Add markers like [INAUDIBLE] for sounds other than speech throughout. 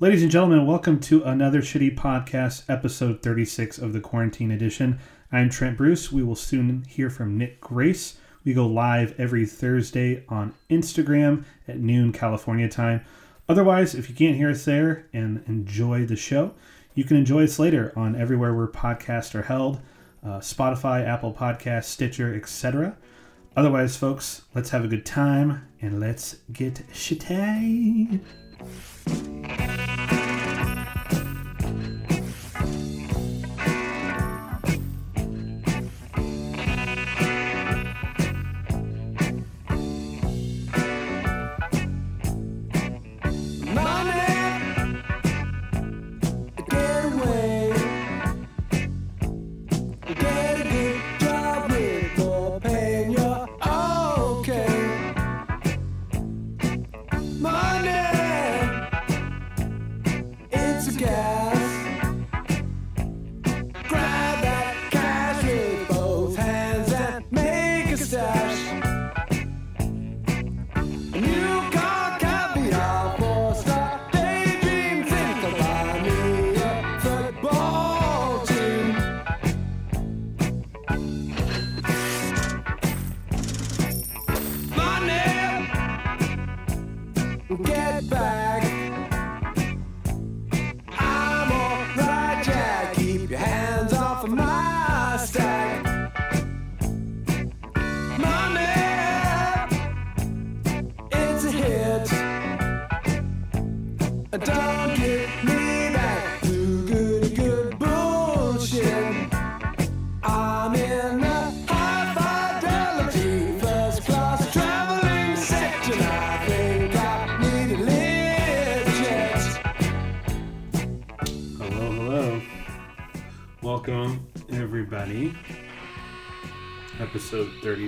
Ladies and gentlemen, welcome to another Shitty Podcast, episode 36 of the Quarantine Edition. I'm Trent Bruce. We will soon hear from Nick Grace. We go live every Thursday on Instagram at noon California time. Otherwise, if you can't hear us there and enjoy the show, you can enjoy us later on everywhere where podcasts are held uh, Spotify, Apple Podcasts, Stitcher, etc. Otherwise, folks, let's have a good time and let's get shitty.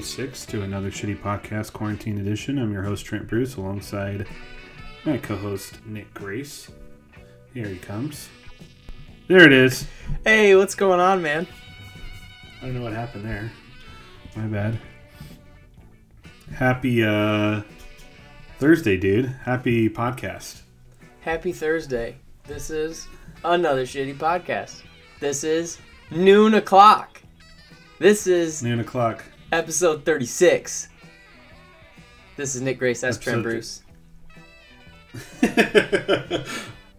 46 to another shitty podcast quarantine edition. I'm your host, Trent Bruce, alongside my co host, Nick Grace. Here he comes. There it is. Hey, what's going on, man? I don't know what happened there. My bad. Happy uh, Thursday, dude. Happy podcast. Happy Thursday. This is another shitty podcast. This is noon o'clock. This is noon o'clock episode 36. This is Nick Grace. That's Trent Bruce. [LAUGHS]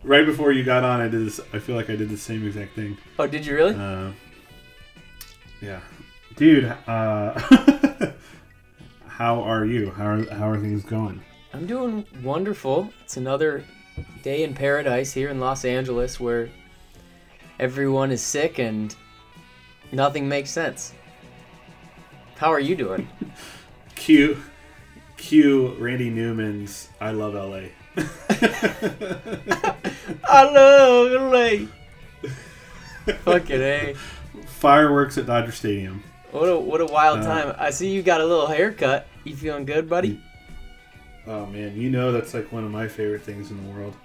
right before you got on, I did this. I feel like I did the same exact thing. Oh, did you really? Uh, yeah, dude. Uh, [LAUGHS] how are you? How are how are things going? I'm doing wonderful. It's another day in paradise here in Los Angeles where everyone is sick and nothing makes sense. How are you doing? [LAUGHS] Q, Q, Randy Newman's "I Love L.A." [LAUGHS] I love LA. Fucking A. Fireworks at Dodger Stadium. What a what a wild Uh, time. I see you got a little haircut. You feeling good, buddy? Oh man, you know that's like one of my favorite things in the world.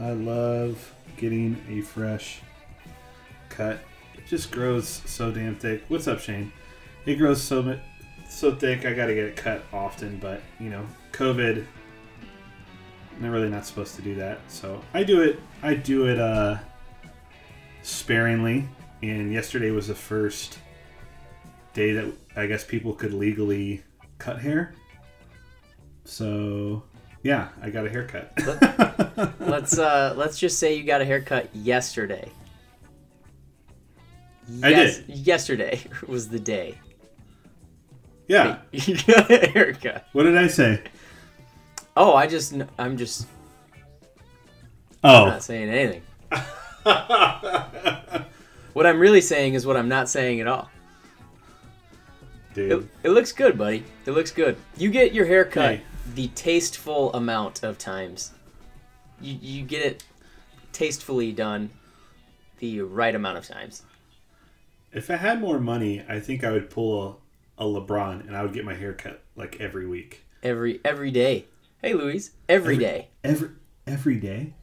I love getting a fresh cut. It just grows so damn thick. What's up, Shane? It grows so so thick. I gotta get it cut often, but you know, COVID. I'm really not supposed to do that, so I do it. I do it uh, sparingly. And yesterday was the first day that I guess people could legally cut hair. So, yeah, I got a haircut. [LAUGHS] Let's uh let's just say you got a haircut yesterday. I did. Yesterday [LAUGHS] was the day. Yeah. You got a haircut. What did I say? Oh, I just I'm just Oh. not saying anything. What I'm really saying is what I'm not saying at all. It, Dude. it looks good, buddy. It looks good. You get your hair cut Hey. the tasteful amount of times. You you get it tastefully done the right amount of times. If I had more money, I think I would pull a, LeBron and I would get my hair cut like every week. Every every day. Hey Louise, every Every- day. Every every day.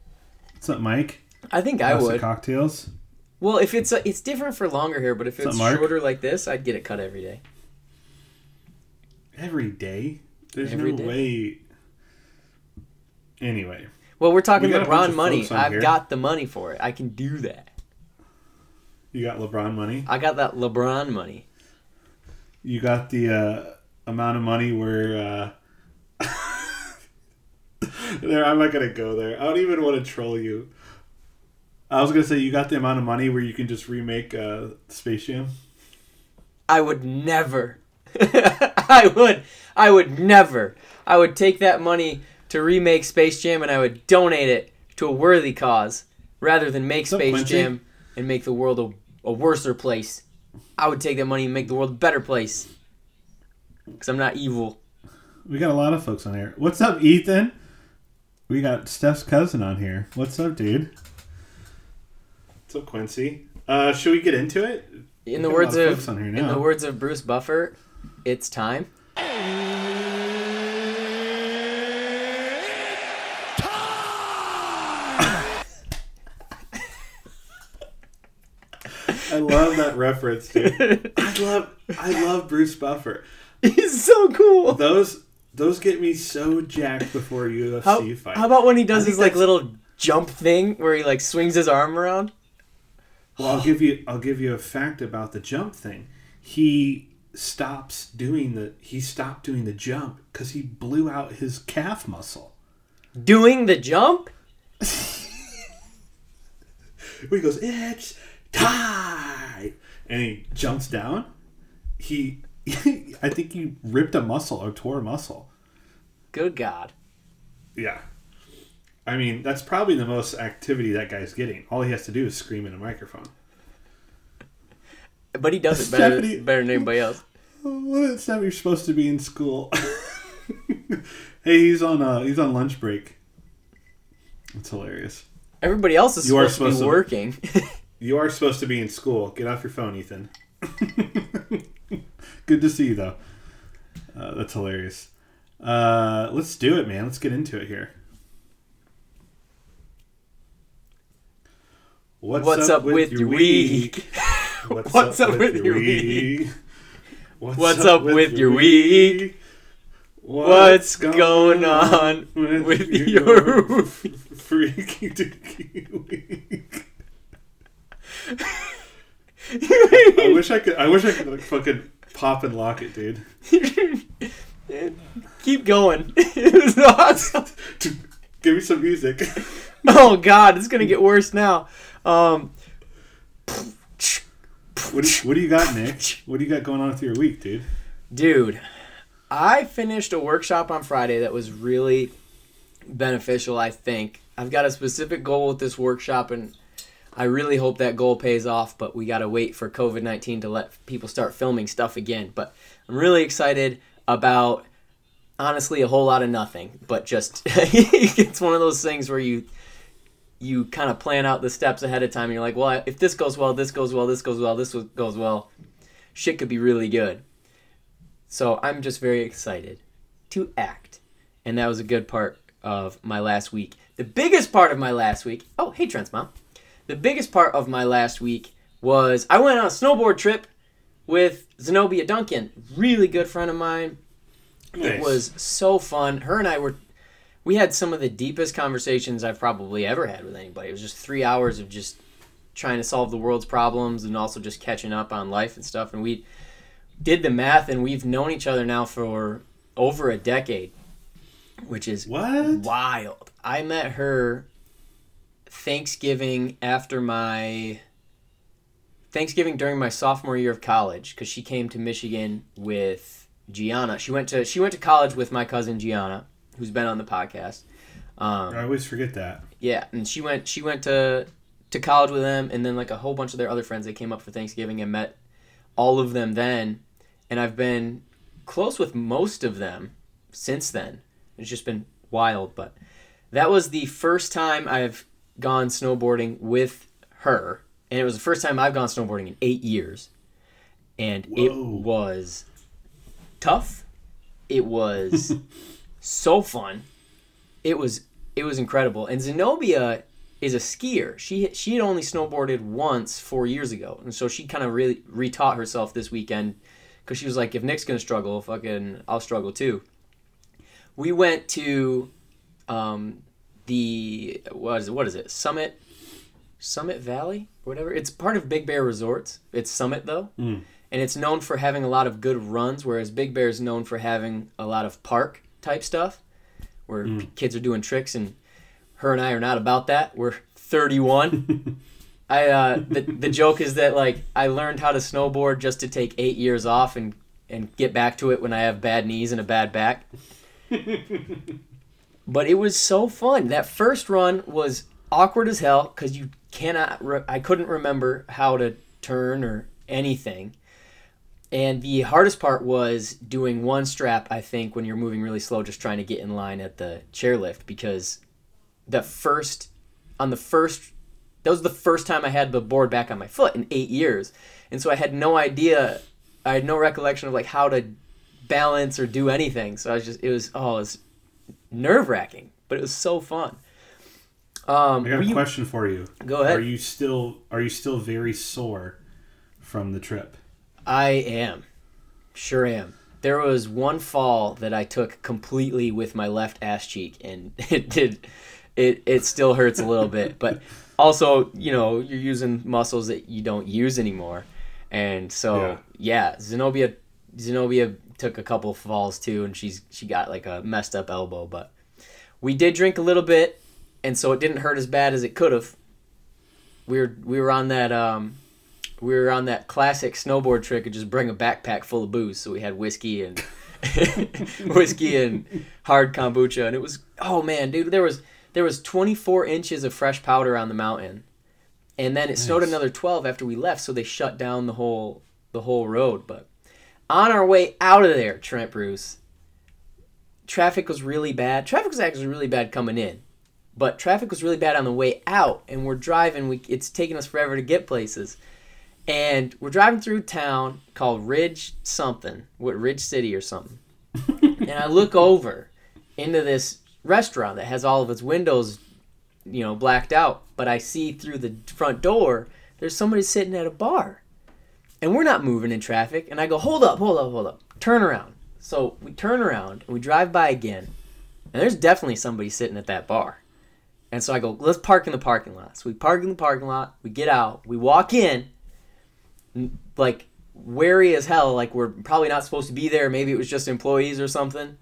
What's up, Mike? I think I House of would. cocktails. Well, if it's a, it's different for longer hair, but if What's it's up, shorter like this, I'd get it cut every day. Every day. There's Every no day. way. Anyway, Well, we're talking We LeBron money. I've here. got the money for it. I can do that. You got LeBron money. I got that LeBron money. You got the uh, amount of money where. Uh, [LAUGHS] there, I'm not gonna go there. I don't even want to troll you. I was gonna say you got the amount of money where you can just remake uh, Space Jam. I would never. [LAUGHS] I would. I would never. I would take that money to remake Space Jam and I would donate it to a worthy cause rather than make Space? Jam and make the world a, a worser place. I would take that money and make the world a better place. Because I'm not evil. We got a lot of folks on here. What's up, Ethan? We got Steph's cousin on here. What's up, dude? What's up, Quincy? Uh, should we get into it? In the words of of, on here in the words of Bruce Buffer, it's time. I love that reference, dude. I [LAUGHS] love, I love Bruce Buffer. He's so cool. Those, those get me so jacked before a UFC How, fight. how about when he does I his like that's- little jump thing where he like swings his arm around? Well, I'll give you I'll give you a fact about the jump thing. He stops doing the he stopped doing the jump because he blew out his calf muscle. Doing the jump? [LAUGHS] Where he goes, it's time, [LAUGHS] and he jumps down. He, [LAUGHS] I think he ripped a muscle or tore a muscle. Good God. Yeah. I mean, that's probably the most activity that guy's getting. All he has to do is scream in a microphone. But he does it better, Stephanie- better than anybody else. Well, it's time you're supposed to be in school. [LAUGHS] hey, he's on uh he's on lunch break. It's hilarious. Everybody else is You are supposed, to be to- working. [LAUGHS] You are supposed to be in school. Get off your phone, Ethan. [LAUGHS] Good to see you though. Uh, that's hilarious. Uh, let's do it, man. Let's get into it here. What's, What's up with your week? What's up with your week? What's, up [LAUGHS] with your [LAUGHS] week? What's going on with your freaky deaky week? I wish I could. I wish I could like, fucking pop and lock it, dude. Keep going. [LAUGHS] it was awesome. Give me some music. Oh God, it's gonna get worse now. Um, What do, you, what do you got, Nick? What do you got going on with your week, dude? dude, I finished a workshop on Friday that was really beneficial. I think I've got a specific goal with this workshop, and I really hope that goal pays off. But we gotta wait for COVID nineteen to let people start filming stuff again. But I'm really excited about honestly a whole lot of nothing, but just [LAUGHS] it's one of those things where you you kind of plan out the steps ahead of time you're like, well, if this goes well, this goes well, this goes well, this goes well, shit could be really good. So I'm just very excited to act. And that was a good part of my last week. The biggest part of my last week, oh, hey, Trent's mom. The biggest part of my last week was I went on a snowboard trip with Zenobia Duncan, really good friend of mine. It was so fun. Her and I were we had some of the deepest conversations I've probably ever had with anybody. It was just three hours of just trying to solve the world's problems and also just catching up on life and stuff. And we did the math, and we've known each other now for over a decade, which is What? wild. I met her Thanksgiving after my Thanksgiving during my sophomore year of college because she came to Michigan with Gianna. She went to she went to college with my cousin Gianna, who's been on the podcast. Um, I always forget that. yeah, and she went she went to to college with them, and then like a whole bunch of their other friends. They came up for Thanksgiving and met all of them then, and I've been close with most of them since then. It's just been wild, but that was the first time I've gone snowboarding with her, and it was the first time I've gone snowboarding in eight years, and it was tough. It was [LAUGHS] so fun. It was it was incredible. And Zenobia is a skier. She she had only snowboarded once four years ago, and so she kind of really retaught herself this weekend because she was like, if Nick's gonna struggle, fucking I'll struggle too. We went to um, the what is it? What is it? Summit Summit Valley, or whatever. It's part of Big Bear Resorts. It's Summit though, Mm. and it's known for having a lot of good runs, whereas Big Bear is known for having a lot of park type stuff, where p- kids are doing tricks, and her and I are not about that. We're 31. [LAUGHS] I uh, the the joke is that like I learned how to snowboard just to take eight years off and and get back to it when I have bad knees and a bad back. [LAUGHS] but it was so fun. That first run was awkward as hell because you cannot. Re- I couldn't remember how to turn or anything. And the hardest part was doing one strap. I think when you're moving really slow, just trying to get in line at the chairlift because the first on the first that was the first time I had the board back on my foot in eight years, and so I had no idea. I had no recollection of like how to balance or do anything. So I was just it was oh nerve wracking, but it was so fun. Um, I got a you- question for you. Go ahead. Are you still are you still very sore from the trip? I am. Sure am. There was one fall that I took completely with my left ass cheek and [LAUGHS] it did it it still hurts a little bit, but [LAUGHS] also, you know, you're using muscles that you don't use anymore. And so, yeah, Zenobia Zenobia took a couple of falls too and she's she got like a messed up elbow, but we did drink a little bit and so it didn't hurt as bad as it could have. We were we were on that um we were on that classic snowboard trick of just bring a backpack full of booze. So we had whiskey and [LAUGHS] whiskey and hard kombucha, and it was oh man, dude, there was there was 24 inches of fresh powder on the mountain, and then it snowed another 12 after we left, so they shut down the whole the whole road. But on our way out of there, Trent Bruce, traffic was really bad. Traffic was actually really bad coming in, but traffic was really bad on the way out, and we're driving. We it's taking us forever to get places and we're driving through town called Ridge something, what Ridge City or something. [LAUGHS] and I look over into this restaurant that has all of its windows, you know, blacked out, but I see through the front door there's somebody sitting at a bar. And we're not moving in traffic, and I go, "Hold up, hold up, hold up. Turn around." So we turn around and we drive by again. And there's definitely somebody sitting at that bar. And so I go, let's park in the parking lot. So we park in the parking lot, we get out, we walk in, like wary as hell, like we're probably not supposed to be there. Maybe it was just employees or something.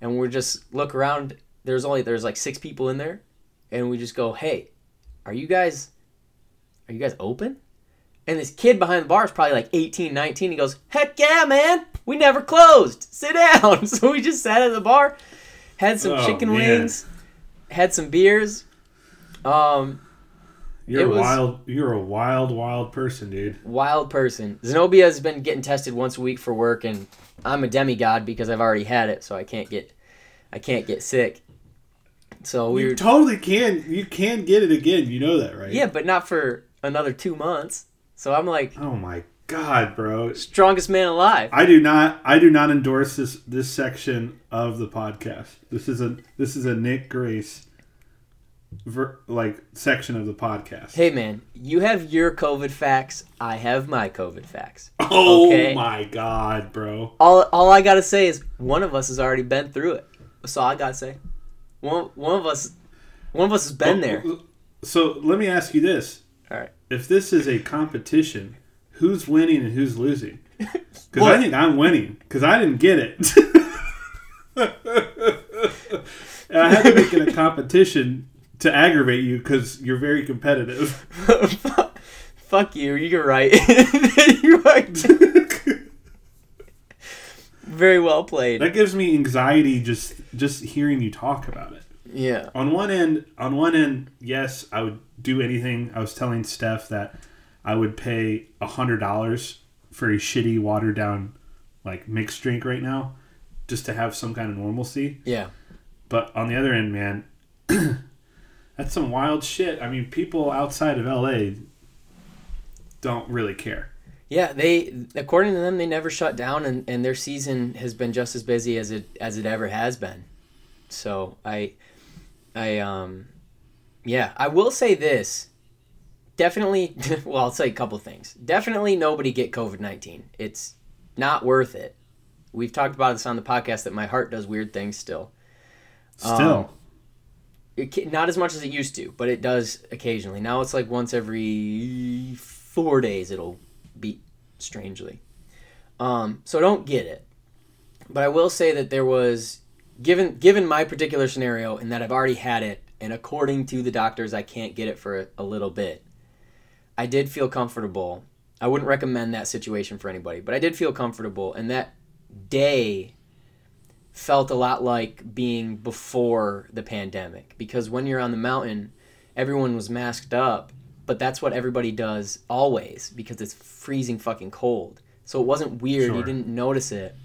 And we're just look around. There's only there's like six people in there, and we just go, hey, are you guys, are you guys open? And this kid behind the bar is probably like 18, 19. He goes, heck yeah, man, we never closed. [LAUGHS] Sit down. [LAUGHS] So we just sat at the bar, had some Oh, chicken man. wings, had some beers. Um, You're a wild you're a wild, wild person, dude. wild person. Zenobia has been getting tested once a week for work, and I'm a demigod because I've already had it, so I can't get, I can't get sick. So we You were, totally can you can get it again, you know that, right? yeah, but not for another two months. So I'm like Oh my god, bro. strongest man alive. I do not I do not endorse this this section of the podcast. This is a this is a Nick Grace ver, like section of the podcast. Hey man, you have your COVID facts. I have my COVID facts. [LAUGHS] oh okay. my god, bro. All all I gotta say is one of us has already been through it. That's all I gotta say. One one of us, one of us has been oh, there. So let me ask you this. If this is a competition, who's winning and who's losing? [LAUGHS] Because I think I'm winning because I didn't get it. [LAUGHS] and I had to make it a competition to aggravate you because you're very competitive. [LAUGHS] Fuck you. You're right. you're right. Very well played. that gives me anxiety just just hearing you talk about it. Yeah. On one end, on one end, yes, I would do anything. I was telling Steph that I would pay a hundred dollars for a shitty watered down like mixed drink right now, just to have some kind of normalcy. Yeah. But on the other end, man, [CLEARS THROAT] that's some wild shit. I mean, people outside of LA don't really care. Yeah, they according to them they never shut down and, and their season has been just as busy as it as it ever has been. So I I um yeah, I will say this. Definitely [LAUGHS] well, I'll say a couple things. Definitely nobody get COVID nineteen. It's not worth it. We've talked about this on the podcast that my heart does weird things still. Still, Um, it, not as much as it used to, but it does occasionally. Now it's like once every four days it'll beat strangely. Um, so don't get it, but I will say that there was given given my particular scenario in that I've already had it, and according to the doctors, I can't get it for a, a little bit. I did feel comfortable. I wouldn't recommend that situation for anybody, but I did feel comfortable, and that day felt a lot like being before the pandemic because when you're on the mountain, everyone was masked up, but that's what everybody does always because it's freezing fucking cold. So it wasn't weird, you didn't notice it.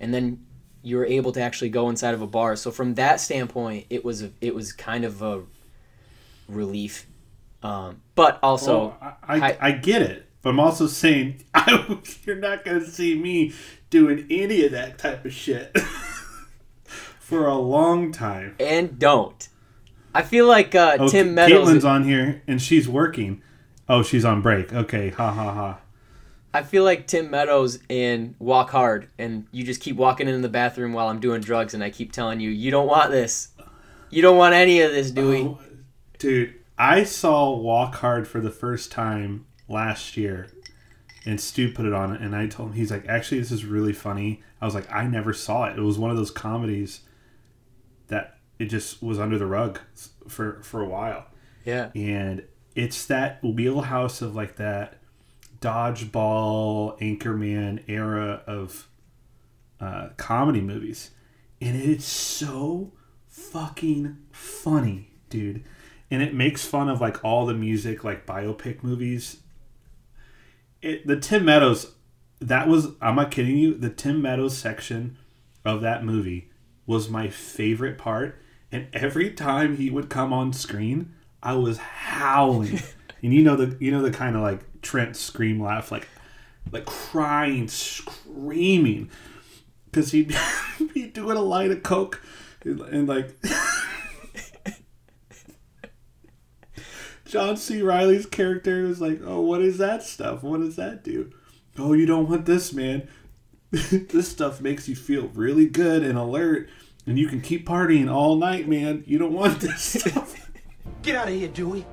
And then you were able to actually go inside of a bar. So from that standpoint, it was a, it was kind of a relief. Um, but also Well, I, I, I get it, but I'm also saying [LAUGHS] I, you're not going to see me doing any of that type of shit [LAUGHS] for a long time. and don't. I feel like uh, Oh, Tim Meadows. Caitlin's on here and she's working. Oh, she's on break. Okay, ha ha ha. I feel like Tim Meadows in Walk Hard, and you just keep walking into the bathroom while I'm doing drugs, and I keep telling you, you don't want this. You don't want any of this, Dewey. Oh, dude, I saw Walk Hard for the first time last year, and Stu put it on, and I told him he's like, actually, this is really funny. I was like, I never saw it. It was one of those comedies that it just was under the rug for for a while, Yeah. and it's that wheelhouse of like that dodgeball anchorman era of uh, comedy movies. And it's so fucking funny dude. And it makes fun of like all the music like biopic movies. It, the tim meadows that was i'm not kidding you the tim meadows section of that movie was my favorite part. And every time he would come on screen i was howling. [LAUGHS] And you know the you know the kind of like trent scream laugh like like crying screaming. Because he'd [LAUGHS] be doing a line of coke and, and like [LAUGHS] john c. Reilly's character was like oh what is that stuff? What does that do? Oh you don't want this man. [LAUGHS] This stuff makes you feel really good and alert and you can keep partying all night man. You don't want this stuff. Get out of here, Dewey.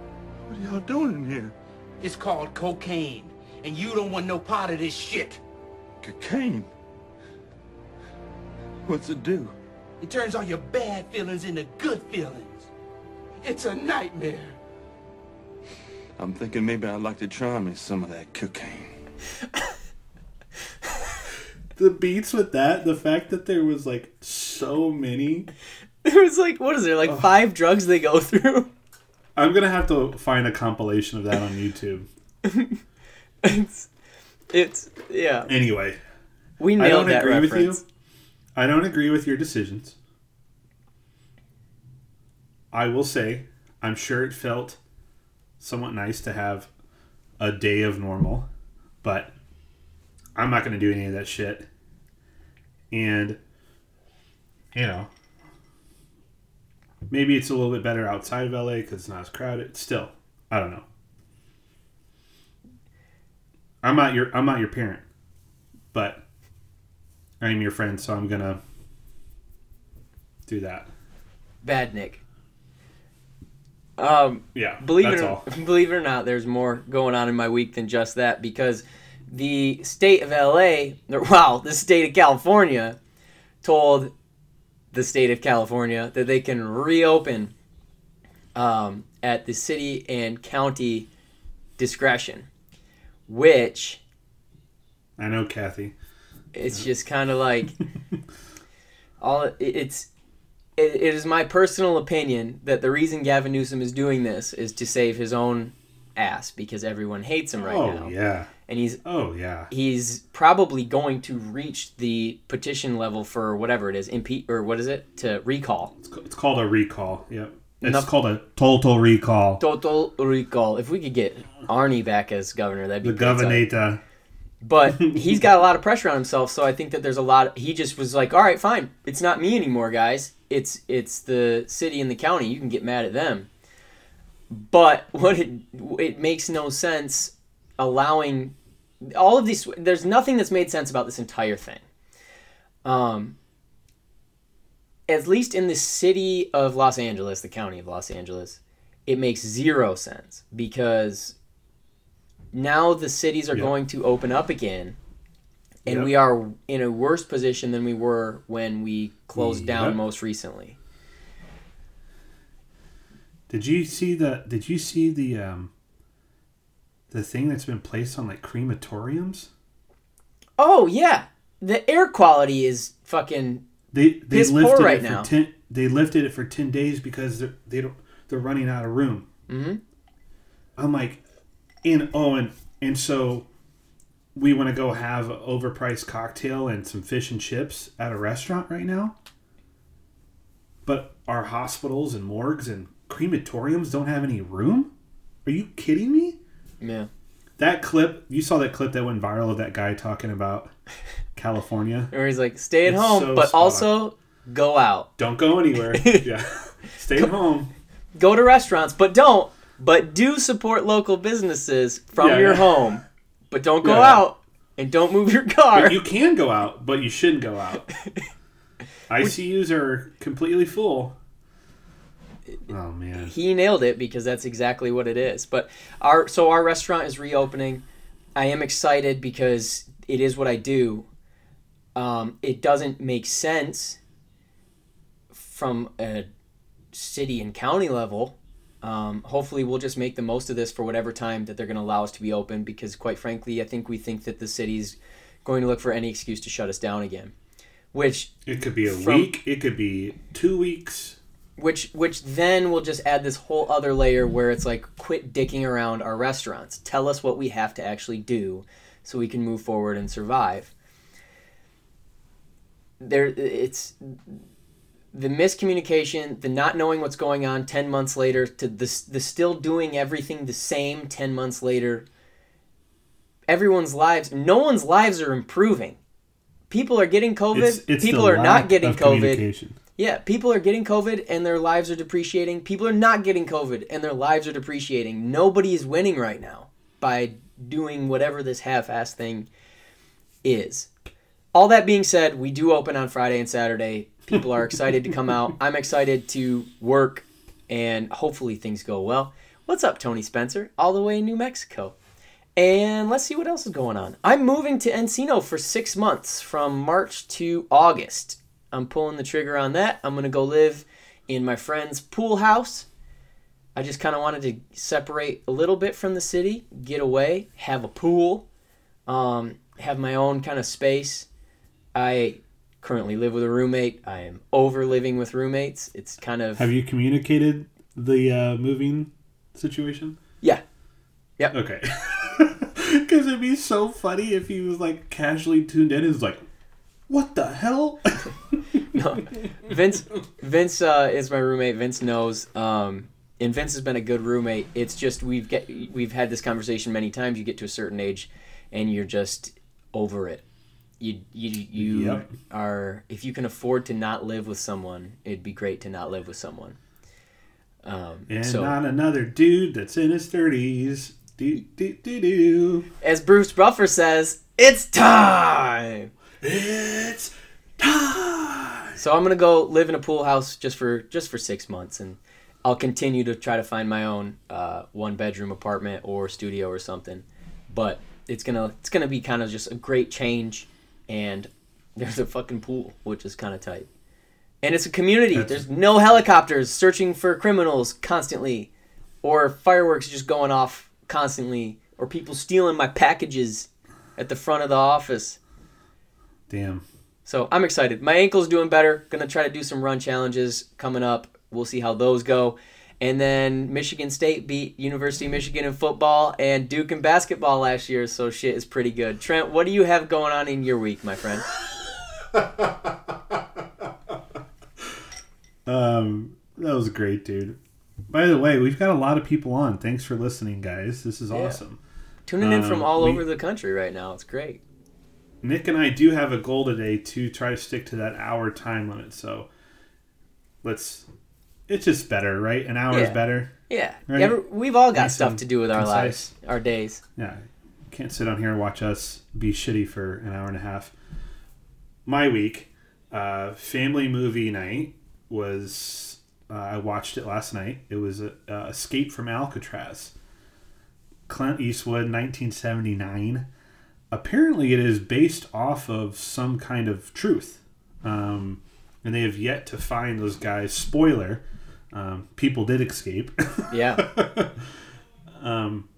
What are y'all doing in here? It's called cocaine, and you don't want no part of this shit. Cocaine. What's it do? It turns all your bad feelings into good feelings. It's a nightmare. I'm thinking maybe I'd like to try me some of that cocaine. the beats with that the fact that there was like so many There was like, what is there, like five drugs they go through? I'm gonna have to find a compilation of that on youtube [LAUGHS] it's, it's, yeah. anyway We nailed I don't that agree with you. I don't agree with your decisions. I will say, I'm sure it felt somewhat nice to have a day of normal, but I'm not going to do any of that shit. And, you know, maybe it's a little bit better outside of LA because it's not as crowded. Still, I don't know. I'm not your I'm not your parent, but I'm your friend, so I'm gonna do that. Bad Nick. Um, Yeah, believe that's it or, all. [LAUGHS] believe it or not, there's more going on in my week than just that because the state of LA, or, [LAUGHS] wow, the state of California, told the state of California that they can reopen um, at the city and county discretion, which I know, Kathy. it's just kind of like all it, it's it, it is my personal opinion that the reason Gavin Newsom is doing this is to save his own ass because everyone hates him right oh now yeah. And he's Oh yeah. he's probably going to reach the petition level for whatever it is impe- or what is it to recall It's, it's called a recall. Yep. It's Enough- called a total recall. total recall if we could get Arnie back as governor that'd be the. Governor. but [LAUGHS] he's got a lot of pressure on himself so i think that there's a lot he just was like all right fine it's not me anymore guys it's it's the city and the county you can get mad at them but [LAUGHS] what it it makes no sense allowing all of these there's nothing that's made sense about this entire thing um at least in the city of Los Angeles, the county of Los Angeles, it makes zero sense because now the cities are Yeah. going to open up again and Yep. we are in a worse position than we were when we closed down most recently. Did you see the? Did you see the um, the thing that's been placed on like crematoriums? Oh yeah, the air quality is fucking They they lifted right it for now. ten. They lifted it for ten days because they're they don't they're running out of room. Mm-hmm. I'm like, and oh, and and so we want to go have an overpriced cocktail and some fish and chips at a restaurant right now. But our hospitals and morgues and crematoriums don't have any room. Are you kidding me? Yeah. That clip, you saw that clip that went viral of that guy talking about California. [LAUGHS] Where he's like, stay at It's home, so but spot also go out. Don't go anywhere. [LAUGHS] yeah, stay at home. Go to restaurants, but don't. But do support local businesses from Yeah, your yeah. home. But don't go Yeah. out and don't move your car. But you can go out, but you shouldn't go out. [LAUGHS] ICUs are completely full. Oh man. he nailed it because that's exactly what it is. But our so our restaurant is reopening. I am excited because it is what I do. Um, it doesn't make sense from a city and county level. Um, hopefully, we'll just make the most of this for whatever time that they're going to allow us to be open. Because, quite frankly, I think we think that the city's going to look for any excuse to shut us down again. Which It could be a From- week. It could be two weeks. Which which then will just add this whole other layer where it's like quit dicking around our restaurants. Tell us what we have to actually do so we can move forward and survive. There it's the miscommunication the not knowing what's going on 10 months later to the, the still doing everything the same 10 months later. Everyone's lives no one's lives are improving. People are getting covid It's, it's people are not getting covid. Yeah, people are getting COVID and their lives are depreciating. People are not getting COVID and their lives are depreciating. Nobody is winning right now by doing whatever this half-ass thing is. All that being said, we do open on Friday and Saturday. People are excited to come [LAUGHS] out. I'm excited to work and hopefully things go well. What's up, Tony Spencer? All the way in New Mexico. And let's see what else is going on. I'm moving to Encino for six months from March to August. I'm pulling the trigger on that. I'm going to go live in my friend's pool house. I just kind of wanted to separate a little bit from the city, get away, have a pool, um, have my own kind of space. I currently live with a roommate. I am over living with roommates. It's kind of. Have you communicated the uh, moving situation? Yeah. Yep. Okay. [LAUGHS] Because it'd be so funny if he was like casually tuned in and was like, "What the hell?" [LAUGHS] [LAUGHS] no. Vince Vince uh, is my roommate. Vince knows. Um, and Vince has been a good roommate. It's just we've get we've had this conversation many times. You get to a certain age, and you're just over it. You you you Yep. are if you can afford to not live with someone, it'd be great to not live with someone. Um, and so not another dude that's in his thirties. Do do do do. as Bruce Buffer says, it's time. It's time. So I'm gonna go live in a pool house just for just for six months, and I'll continue to try to find my own uh, one bedroom apartment or studio or something. But it's gonna it's gonna be kind of just a great change, and there's a fucking pool, which is kind of tight, and it's a community. That's- There's no helicopters searching for criminals constantly, or fireworks just going off constantly, or people stealing my packages at the front of the office. Damn. So I'm excited. My ankle's doing better. Gonna try to do some run challenges coming up. We'll see how those go. And then Michigan State beat University of Michigan in football and Duke in basketball last year, so shit is pretty good. Trent, what do you have going on in your week, my friend? [LAUGHS] Um, that was great, dude. By the way, we've got a lot of people on. Thanks for listening, guys. This is Yeah. awesome. Tuning in from Um, all we- over the country right now. It's great. Nick and I do have a goal today to try to stick to that hour time limit. So let's. It's just better, right? An hour is better. Yeah. Right. Every- we've all got Nice stuff to do with our concise. lives, our days. Yeah, can't sit on here and watch us be shitty for an hour and a half. My week, uh, family movie night was uh, I watched it last night. It was uh, Escape from Alcatraz. Clint Eastwood, 1979. Apparently, it is based off of some kind of truth, um, and they have yet to find those guys. Spoiler: um, people did escape. [LAUGHS] Yeah. um,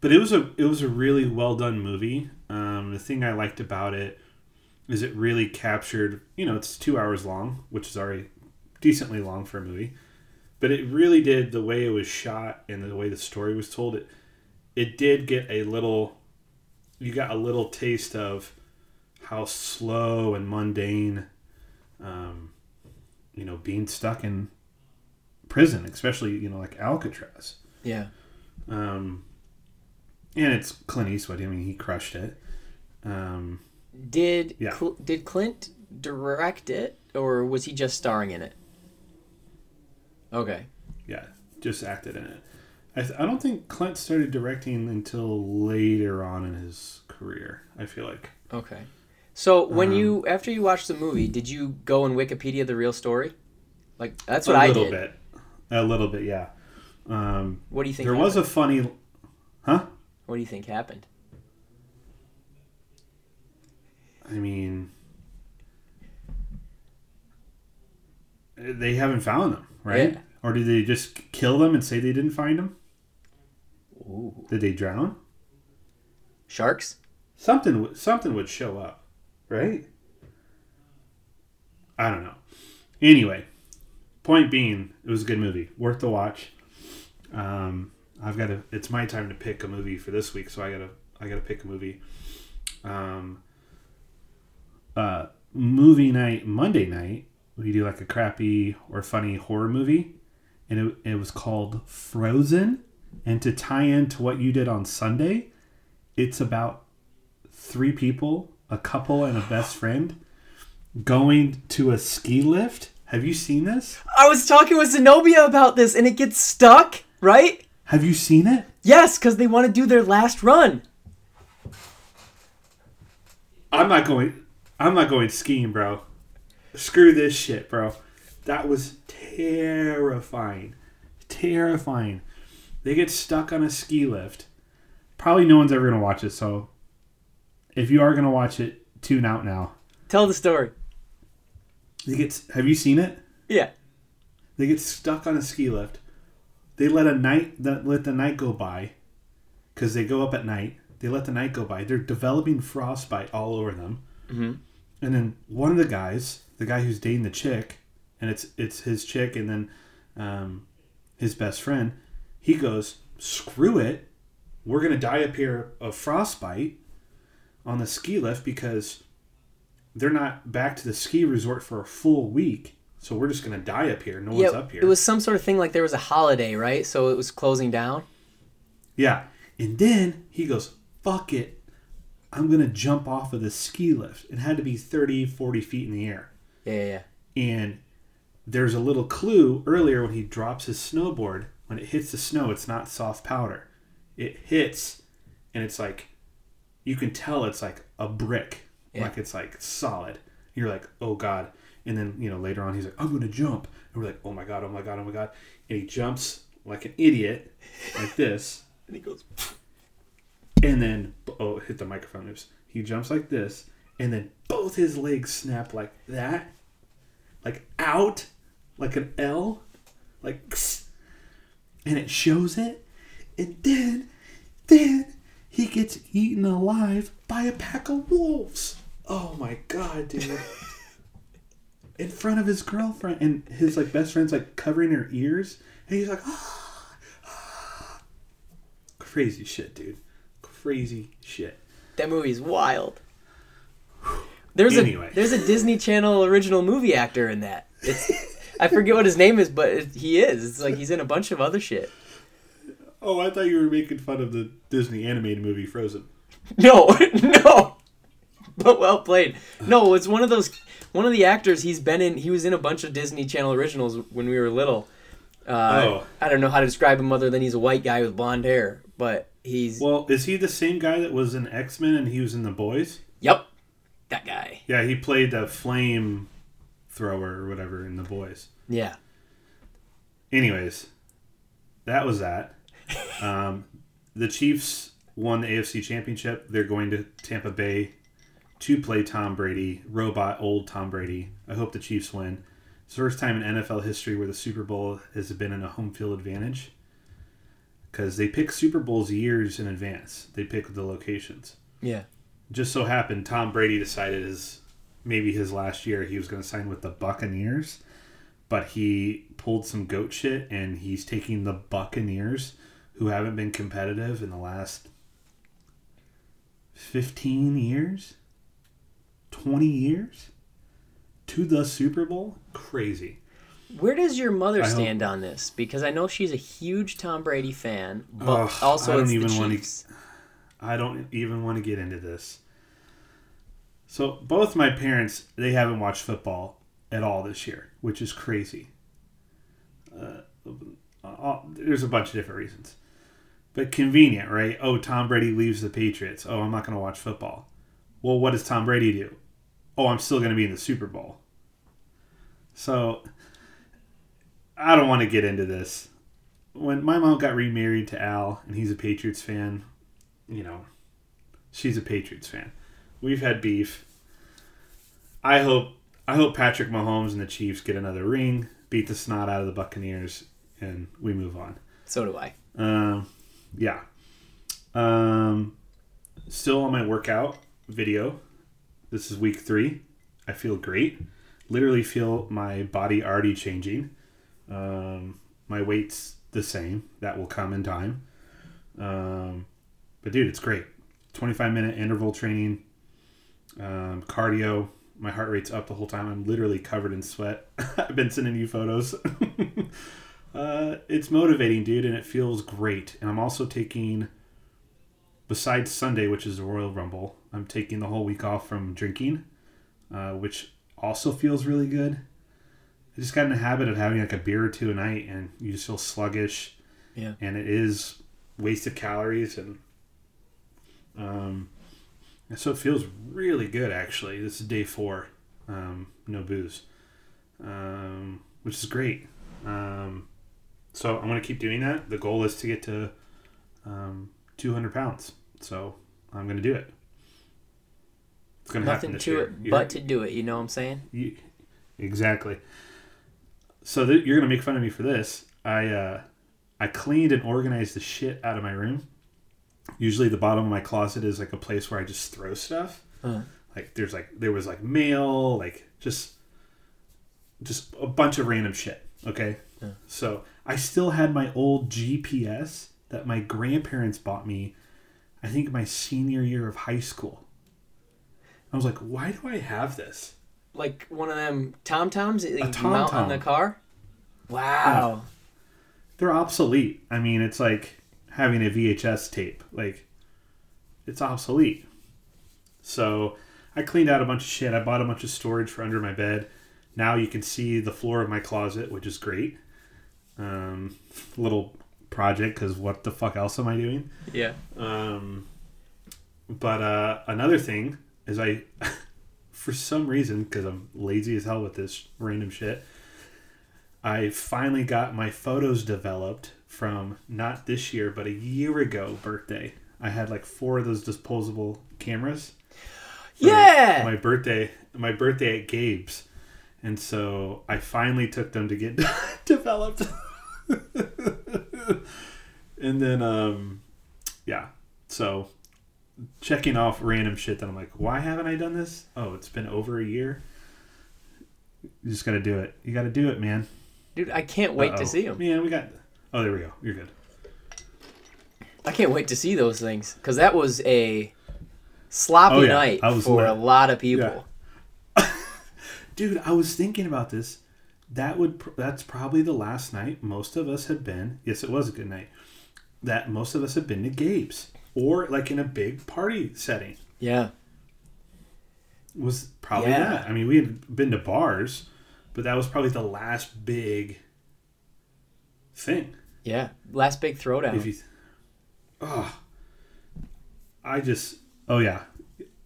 but it was a it was a really well done movie. Um, the thing I liked about it is it really captured. You know, it's two hours long, which is already decently long for a movie, but it really did the way it was shot and the way the story was told. It it did get a little. You got a little taste of how slow and mundane, um, you know, being stuck in prison, especially you know like Alcatraz. yeah. Um, and it's Clint Eastwood. I mean, he crushed it. Um, Did Yeah. Cl- did Clint direct it, or was he just starring in it? Okay. yeah, just acted in it. I, th- I don't think Clint started directing until later on in his career. I feel like. Okay. So when Um, you after you watched the movie, did you go and Wikipedia the real story? Like that's what a I little did. bit, a little bit, yeah. Um, What do you think? there was a funny, huh? What do you think happened? I mean, they haven't found them, right? Yeah. Or did they just kill them and say they didn't find them? Ooh. Did they drown? Sharks? something something would show up, right? I don't know. Anyway, point being, it was a good movie, worth the watch. Um, I've got to. It's my time to pick a movie for this week, so I gotta I gotta pick a movie. Um, uh, movie night Monday night we do like a crappy or funny horror movie, and it, it was called Frozen. And to tie into what you did on Sunday, it's about three people, a couple and a best friend, going to a ski lift. Have you seen this? I was talking with Zenobia about this, and it gets stuck, right? Have you seen it? Yes, because they want to do their last run. I'm not going. I'm not going skiing, bro. Screw this shit, bro. That was terrifying. Terrifying. They get stuck on a ski lift. Probably no one's ever gonna watch it. So, if you are gonna watch it, tune out now. Tell the story. They get. Have you seen it? Yeah. They get stuck on a ski lift. They let a night that let the night go by, because they go up at night. They let the night go by. They're developing frostbite all over them. Mhm. And then one of the guys, the guy who's dating the chick, and it's it's his chick, and then um, his best friend, he goes, "Screw it, we're gonna die up here of frostbite on the ski lift because they're not back to the ski resort for a full week." So we're just gonna die up here. No one's up here. it was some sort of thing like there was a holiday, right? So it was closing down. Yeah. And then he goes, fuck it. I'm going to jump off of the ski lift. It had to be 30, 40 feet in the air. Yeah, yeah, yeah. And there's a little clue earlier when he drops his snowboard. When it hits the snow, it's not soft powder. It hits, and it's like, you can tell it's like a brick. Yeah. Like it's like solid. You're like, oh God. And then, you know, later on, he's like, I'm going to jump. And we're like, oh my God, oh my God, oh my God. And he jumps like an idiot, like this. [LAUGHS] And he goes, And then, oh, hit the microphone. Oops. He jumps like this, and then both his legs snap like that, like out, like an L, like, and it shows it. And then, then he gets eaten alive by a pack of wolves. Oh my god, dude. [LAUGHS] In front of his girlfriend, and his like best friend's like covering her ears, and he's like, ah, [GASPS] ah. crazy shit, dude crazy shit. that movie's wild. There's Anyway. a there's a Disney Channel original movie actor in that. It's [LAUGHS] I forget what his name is, but it, he is. It's like he's in a bunch of other shit. Oh, I thought you were making fun of the Disney animated movie Frozen. No, [LAUGHS] no. But well played. No, it's one of those. One of the actors. He's been in. He was in a bunch of Disney Channel originals when we were little. Uh, Oh. I don't know how to describe him other than he's a white guy with blonde hair. But he's. Well, is he the same guy that was in X Men and he was in The Boys? Yep. That guy. Yeah, he played the flame thrower or whatever in the boys. Yeah. Anyways, that was that. [LAUGHS] Um, the Chiefs won the AFC Championship. They're going to Tampa Bay to play Tom Brady, robot old Tom Brady. I hope the Chiefs win. It's the first time in NFL history where the Super Bowl has been in a home field advantage because they pick Super Bowls years in advance. They pick the locations. Yeah. Just so happened Tom Brady decided his maybe his last year he was going to sign with the Buccaneers, but he pulled some goat shit and he's taking the Buccaneers who haven't been competitive in the last 15 years, 20 years to the Super Bowl. Crazy. Where does your mother I hope- stand on this? Because I know she's a huge Tom Brady fan, but Ugh, also I don't it's even the wanna- I don't even want to get into this. So both my parents they haven't watched football at all this year, which is crazy. Uh, uh, there's a bunch of different reasons, but convenient, right? Oh, Tom Brady leaves the Patriots. Oh, I'm not going to watch football. Well, what does Tom Brady do? Oh, I'm still going to be in the Super Bowl. So I don't want to get into this. When my mom got remarried to Al, and he's a Patriots fan, you know, she's a Patriots fan. We've had beef. I hope I hope Patrick Mahomes and the Chiefs get another ring, beat the snot out of the Buccaneers, and we move on. So do I. Um, yeah. Um, still on my workout video. This is week three. I feel great. Literally feel my body already changing. Um, my weight's the same. That will come in time. Um, but dude, it's great. 25 minute interval training, um, cardio. My heart rate's up the whole time. I'm literally covered in sweat. [LAUGHS] I've been sending you photos. [LAUGHS] uh, it's motivating, dude, and it feels great. And I'm also taking, besides Sunday, which is the Royal Rumble, I'm taking the whole week off from drinking, uh, which also feels really good. I just got in the habit of having like a beer or two a night, and you just feel sluggish. Yeah. And it is wasted calories, and um, and so it feels really good actually. This is day four, um, no booze, um, which is great. Um, so I'm gonna keep doing that. The goal is to get to um, 200 pounds. So I'm gonna do it. It's gonna happen Nothing to year. it You're- but to do it. You know what I'm saying? you, exactly. So th- you're gonna make fun of me for this. I uh, I cleaned and organized the shit out of my room. Usually, the bottom of my closet is like a place where I just throw stuff. Uh. Like there's like there was like mail, like just just a bunch of random shit. Okay, Yeah. so I still had my old GPS that my grandparents bought me. I think my senior year of high school. I was like, why do I have this? Like one of them Tom Toms that you Tom mount on the car. Wow. they're obsolete. I mean, it's like having a VHS tape. Like, it's obsolete. So, I cleaned out a bunch of shit. I bought a bunch of storage for under my bed. Now you can see the floor of my closet, which is great. Um, little project because what the fuck else am I doing? Yeah. Um, but uh, another thing is I, [LAUGHS] for some reason, because I'm lazy as hell with this random shit, I finally got my photos developed from not this year, but a year ago birthday. I had like four of those disposable cameras. Yeah. My birthday, my birthday at Gabe's. And so I finally took them to get [LAUGHS] developed. [LAUGHS] and then, um, yeah. So checking off random shit that I'm like, why haven't I done this? Oh, it's been over a year. You just got to do it. You got to do it, man. Dude, I can't wait Uh-oh. to see them. Yeah, we got. Oh, there we go. You're good. I can't wait to see those things because that was a sloppy Oh, yeah. night for lit. a lot of people. [LAUGHS] Dude, I was thinking about this. That would pr- that's probably the last night most of us had been. Yes, it was a good night. That most of us have been to Gabe's or like in a big party setting. Yeah. Was probably Yeah. that. I mean, we had been to bars, but that was probably the last big thing. Yeah. Last big throwdown. If you, oh, I just, oh yeah,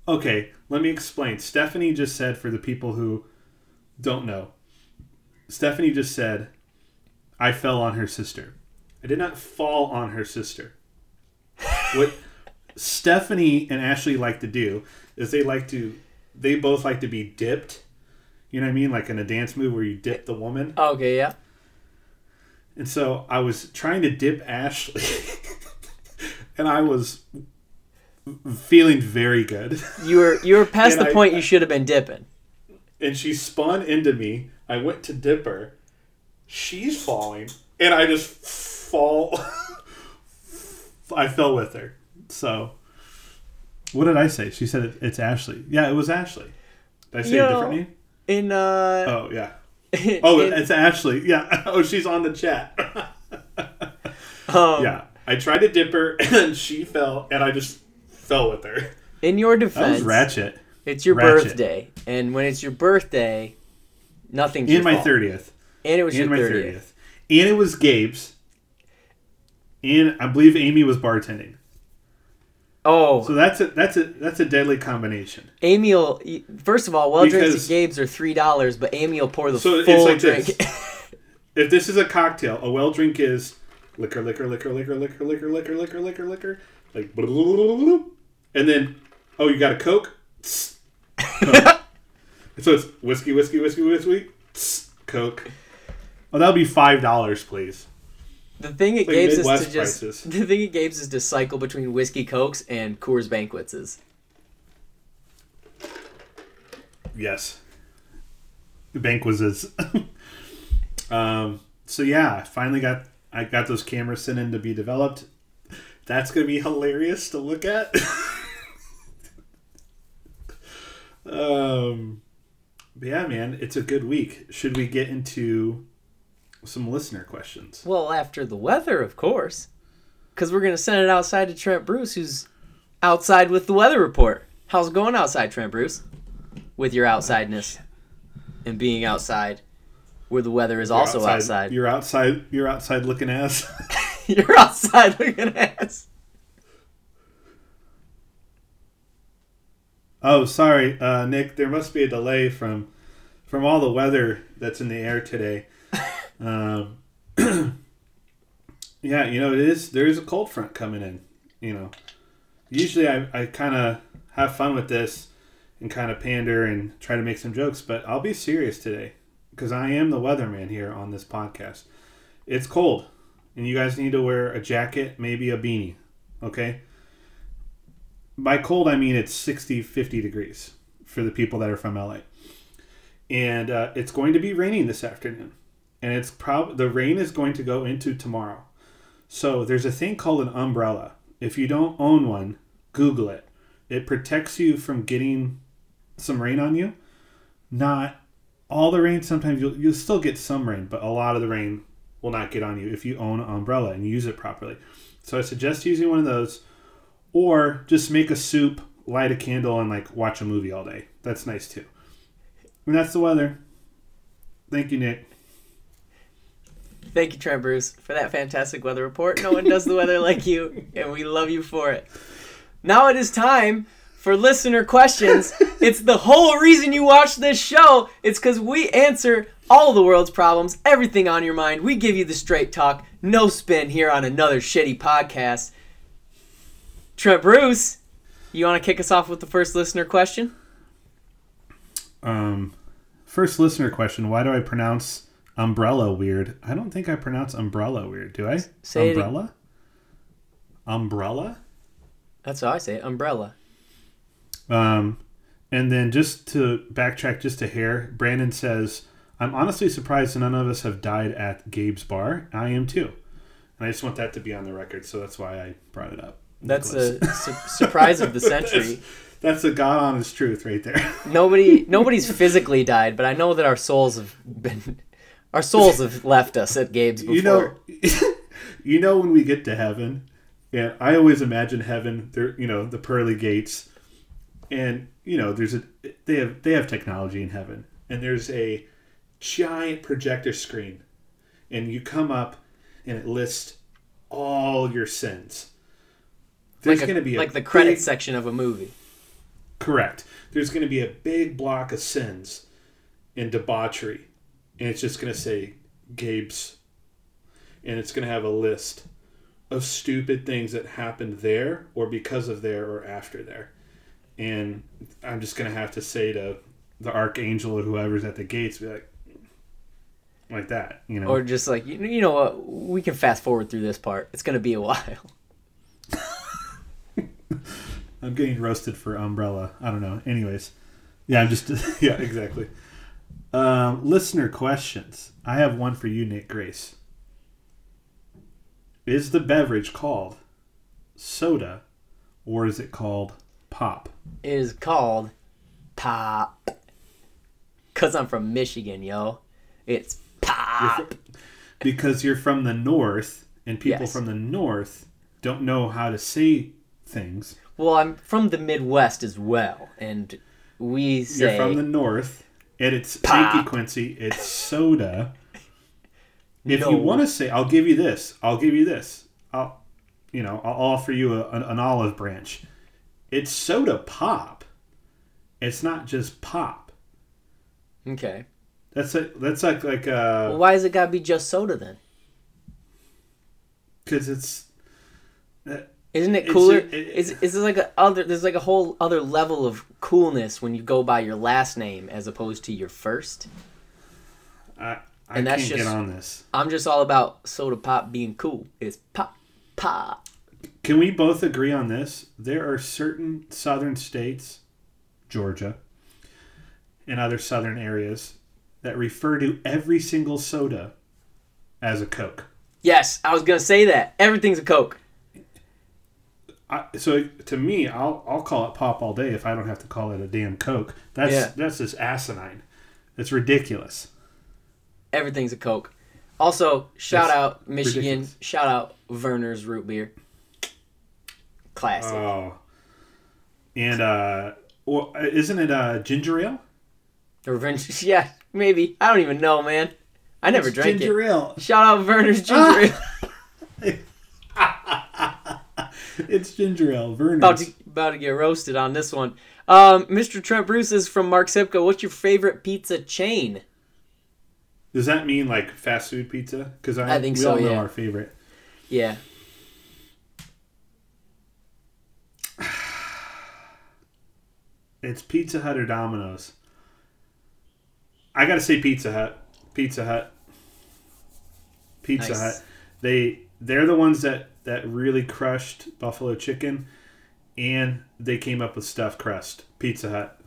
okay. Let me explain. Stephanie just said for the people who don't know. Stephanie just said, I fell on her sister. I did not fall on her sister. What [LAUGHS] Stephanie and Ashley like to do is they like to, they both like to be dipped. You know what I mean? Like in a dance move where you dip the woman. Oh, okay, yeah. And so I was trying to dip Ashley, [LAUGHS] and I was feeling very good. You were you were past the I- point you should have been dipping. And she spun into me. I went to dip her. She's falling, and I just fall. [LAUGHS] I fell with her. So, what did I say? She said it, it's Ashley. Yeah, it was Ashley. Did I say You a know, different name? In uh Oh yeah. Oh, [LAUGHS] it's Ashley. Yeah. [LAUGHS] Oh, she's on the chat. [LAUGHS] um, yeah. I tried to dip her, and she fell, and I just fell with her. in your That defense, was ratchet. it's your ratchet. birthday. And when it's your birthday, nothing's In my thirtieth. And it was In your my thirtieth. And it was Gabe's. And I believe Amy was bartending. Oh, So that's a that's a that's a deadly combination. Amy will. First of all, well drinks Because- at Gabe's are three dollars, but Amy will pour the So it's full like drink. this. If this is a cocktail, a well drink is liquor, liquor, liquor, liquor, liquor, liquor, liquor, liquor, liquor, liquor, like and then oh you got a Coke? Coke. so it's whiskey, whiskey, whiskey, whiskey, Coke. Oh, that would be five dollars, please. The thing it like Gabe's is to just prices. [LAUGHS] the thing at Gabe's is to cycle between whiskey cokes and Coors Banquets. is. Yes. The bank was um, so yeah, I finally got I got those cameras sent in to be developed. That's gonna be hilarious to look at. [LAUGHS] um, but yeah, man, it's a good week. Should we get into some listener questions? Well, after the weather, of course, because we're gonna send it outside to Trent Bruce, who's outside with the weather report. How's it going outside, Trent Bruce? With your outsideness and being outside, where the weather is also You're outside. You're outside. You're outside looking ass. [LAUGHS] [LAUGHS] You're outside looking ass. Oh, sorry, uh, Nick. There must be a delay from from all the weather that's in the air today. Um, [CLEARS THROAT] yeah, you know it is. There is a cold front coming in. You know, usually I, I kind of have fun with this and kind of pander and try to make some jokes, but I'll be serious today because I am the weatherman here on this podcast. It's cold, and you guys need to wear a jacket, maybe a beanie. Okay by cold i mean it's 60 50 degrees for the people that are from la and uh, it's going to be raining this afternoon and it's prob the rain is going to go into tomorrow so there's a thing called an umbrella if you don't own one google it it protects you from getting some rain on you not all the rain sometimes you'll, you'll still get some rain but a lot of the rain will not get on you if you own an umbrella and use it properly so i suggest using one of those or just make a soup, light a candle, and like watch a movie all day. That's nice too. And that's the weather. Thank you, Nick. Thank you, Trent Bruce, for that fantastic weather report. No one does the weather like you, and we love you for it. Now it is time for listener questions. It's the whole reason you watch this show. It's because we answer all the world's problems, everything on your mind. We give you the straight talk, no spin here on another shitty podcast. Trent Bruce, you want to kick us off with the first listener question? Um, first listener question: Why do I pronounce umbrella weird? I don't think I pronounce umbrella weird. Do I? Say it- umbrella. Umbrella. That's how I say it, umbrella. Um, and then just to backtrack just a hair, Brandon says, "I'm honestly surprised none of us have died at Gabe's bar. I am too." And I just want that to be on the record, so that's why I brought it up. That's Nicholas. a su- surprise of the [LAUGHS] century. That's a God honest truth right there. Nobody, nobody's physically died, but I know that our souls have been, our souls have left us at Gabe's before. you know, [LAUGHS] you know when we get to heaven, and I always imagine heaven. There, you know, the pearly gates, and you know, there's a they have they have technology in heaven, and there's a giant projector screen, and you come up, and it lists all your sins. There's like, going to be a like the credit big- section of a movie. Correct. There's going to be a big block of sins, and debauchery, and it's just gonna say Gabe's, and it's gonna have a list of stupid things that happened there or because of there or after there, and I'm just gonna have to say to the archangel or whoever's at the gates, be like, like that, you know. Or just like you, you know what? We can fast forward through this part. It's gonna be a [LAUGHS] while. [LAUGHS] I'm getting roasted for umbrella. I don't know. Anyways, yeah, I'm just [LAUGHS] yeah, exactly. Um, listener questions. I have one for you, Nick Grace. Is the beverage called soda, or is it called pop? It is called pop. Cause I'm from Michigan, yo. It's pop. Because you're from the north, and people Yes. from the north don't know how to say things. Well, I'm from the Midwest as well, and we say You're from the north, and it's Pop. thank you, Quincy. It's soda. [LAUGHS] If No. you want to say, I'll give you this. I'll give you this. I'll, you know, I'll offer you a, an, an olive branch. It's soda pop. It's not just pop. okay. That's like that's like like Well, uh, why does it gotta be just soda then? because it's Isn't it cooler? a- it- is is there like a other? There's like a whole other level of coolness when you go by your last name as opposed to your first. I I And can't that's get just- on this. I'm just all about soda pop being cool. It's pop pop. Can we both agree on this? There are certain southern states, Georgia, and other southern areas that refer to every single soda as a Coke. Yes, I was gonna say that. Everything's a Coke. I, so to me, I'll I'll call it pop all day if I don't have to call it a damn Coke. That's Yeah. that's just asinine. It's ridiculous. Everything's a Coke. Also, shout That's out Michigan. ridiculous. Shout out Vernors root beer. Classic. Oh, and uh, well, isn't it uh ginger ale? The Revenge. [LAUGHS] Yeah, maybe. I don't even know, man. I never drank ginger it. ale. Shout out Vernors ginger [LAUGHS] ale. [LAUGHS] It's ginger ale. Vernon. about to about to get roasted on this one. Um, Mr. Trent Bruce is from Mark Sipko. What's your favorite pizza chain? Does that mean like fast food pizza? Because I, I think we so, all know yeah. our favorite. Yeah. [SIGHS] It's Pizza Hut or Domino's. I gotta say Pizza Hut. Pizza Hut. Pizza Nice. Hut. They they're the ones that that really crushed buffalo chicken, and they came up with stuffed crust. Pizza Hut.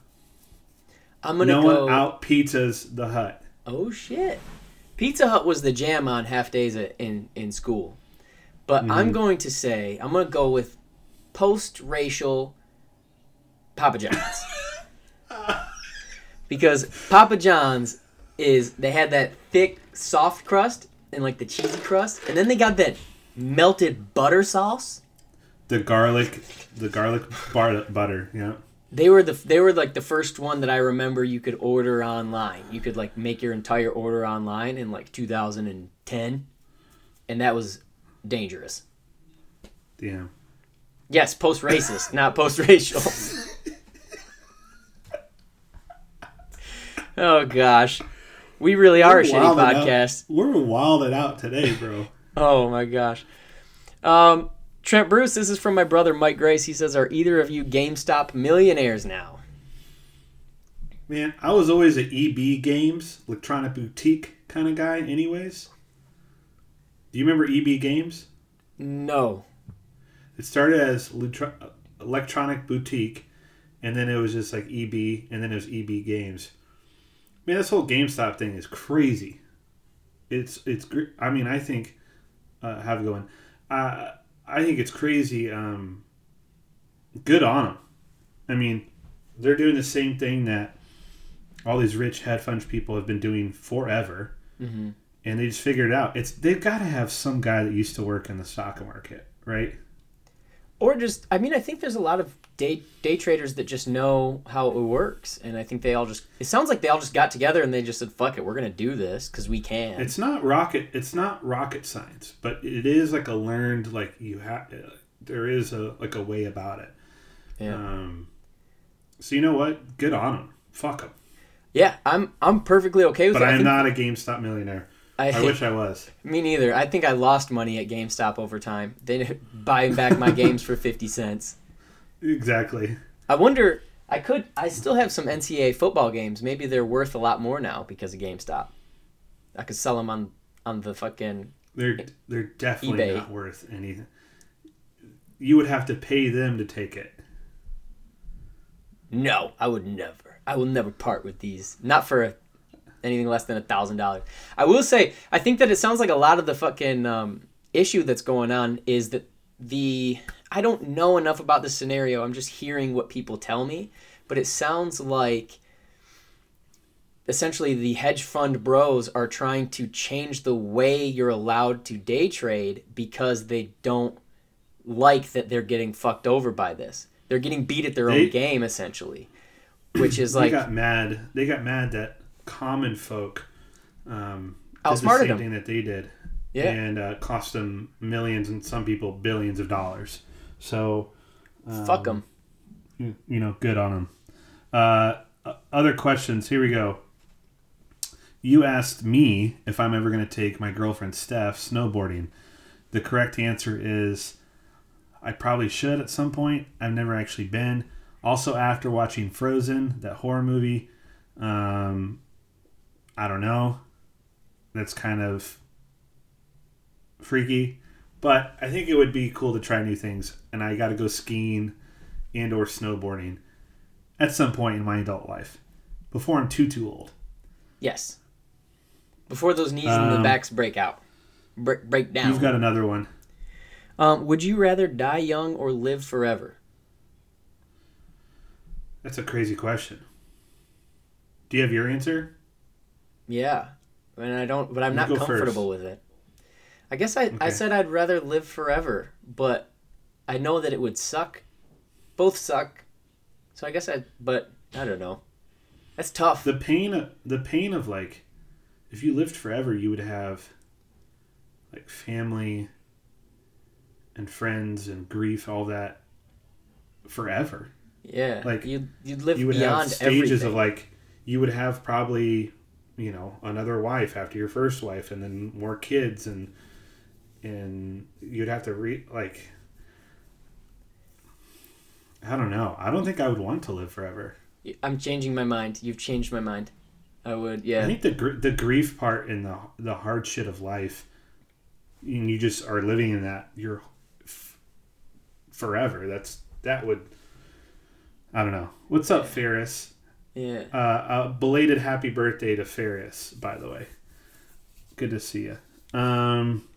I'm gonna No go. one out pizzas the Hut. Oh shit! Pizza Hut was the jam on half days in in school, but Mm-hmm. I'm going to say I'm gonna go with post-racial Papa John's [LAUGHS] because Papa John's is they had that thick soft crust and like the cheesy crust, and then they got that melted butter sauce. The garlic, the garlic bar, butter. Yeah. They were the they were like the first one that I remember you could order online. You could like make your entire order online in like 2010, and that was dangerous. Damn. Yes, post racist, not post racial. [LAUGHS] oh gosh, we really are a shitty Wilding out- podcast. We're wilding out today, bro. Oh my gosh. Um, Trent Bruce, this is from my brother Mike Grace. He says, "Are either of you GameStop millionaires now?" Man, I was always an EB Games, electronic boutique kind of guy, anyways. Do you remember EB Games? No. It started as electronic boutique, and then it was just like EB, and then it was EB Games. Man, this whole GameStop thing is crazy. It's it's. I mean, I think uh, have going. Uh, I think it's crazy. Um, good on them. I mean, they're doing the same thing that all these rich hedge fund people have been doing forever, Mhm. and they just figured it out. It's they've got to have some guy that used to work in the stock market, right? or just i mean i think there's a lot of day day traders that just know how it works and i think they all just it sounds like they all just got together and they just said fuck it we're gonna do this because we can It's not rocket. It's not rocket science, but it is like a learned like you have. There is a like a way about it. yeah. Um, so you know what? Good on them. Fuck them. Yeah, I'm I'm perfectly okay with that. But it. I I am think- not a GameStop millionaire. I, I wish I was. [LAUGHS] me neither. I think I lost money at GameStop over time. They [LAUGHS] buying back my [LAUGHS] games for fifty cents. Exactly. I wonder. I could. I still have some NCAA football games. Maybe they're worth a lot more now because of GameStop. I could sell them on on the fucking. They're they're definitely eBay. not worth anything. You would have to pay them to take it. No, I would never. I will never part with these. Not for anything less than a thousand dollars. I will say. I think that it sounds like a lot of the fucking um, issue that's going on is that the. I don't know enough about the scenario. I'm just hearing what people tell me, but it sounds like essentially the hedge fund bros are trying to change the way you're allowed to day trade because they don't like that they're getting fucked over by this. They're getting beat at their They- own game essentially, which is [CLEARS THROAT] they like got mad. They got mad that common folk um, did the same them. thing that they did, yeah. and uh, cost them millions and some people billions of dollars. So Fuck them. you you know, good on them. Uh, other questions. Here we go. You asked me if I'm ever going to take my girlfriend Steph snowboarding. The correct answer is I probably should at some point. I've never actually been. Also, after watching Frozen, that horror movie, um, I don't know. That's kind of freaky, but I think it would be cool to try new things. And I got to go skiing and or snowboarding at some point in my adult life before I'm too too old. Yes. Before those knees and the Um, backs break out, break, break down. You've got another one. um, would you rather die young or live forever? That's a crazy question. Do you have your answer? Yeah, I and I don't, but I'm You not comfortable with it. I guess I, I said I'd rather live forever, but I know that it would suck. Both suck. So I guess I, but I don't know. That's tough. The pain the pain of like if you lived forever, you would have like family and friends and grief all that forever. yeah, like, you you'd live you would beyond have stages everything. of like you would have probably you know another wife after your first wife and then more kids and and you'd have to read like i don't know i don't think i would want to live forever I'm changing my mind. You've changed my mind. I would, yeah. i think the gr- the grief part and the the hard shit of life and you just are living in that you're f- forever that's that would i don't know what's up ferris yeah. Uh, uh, belated happy birthday to Ferris, by the way. Good to see you. Um,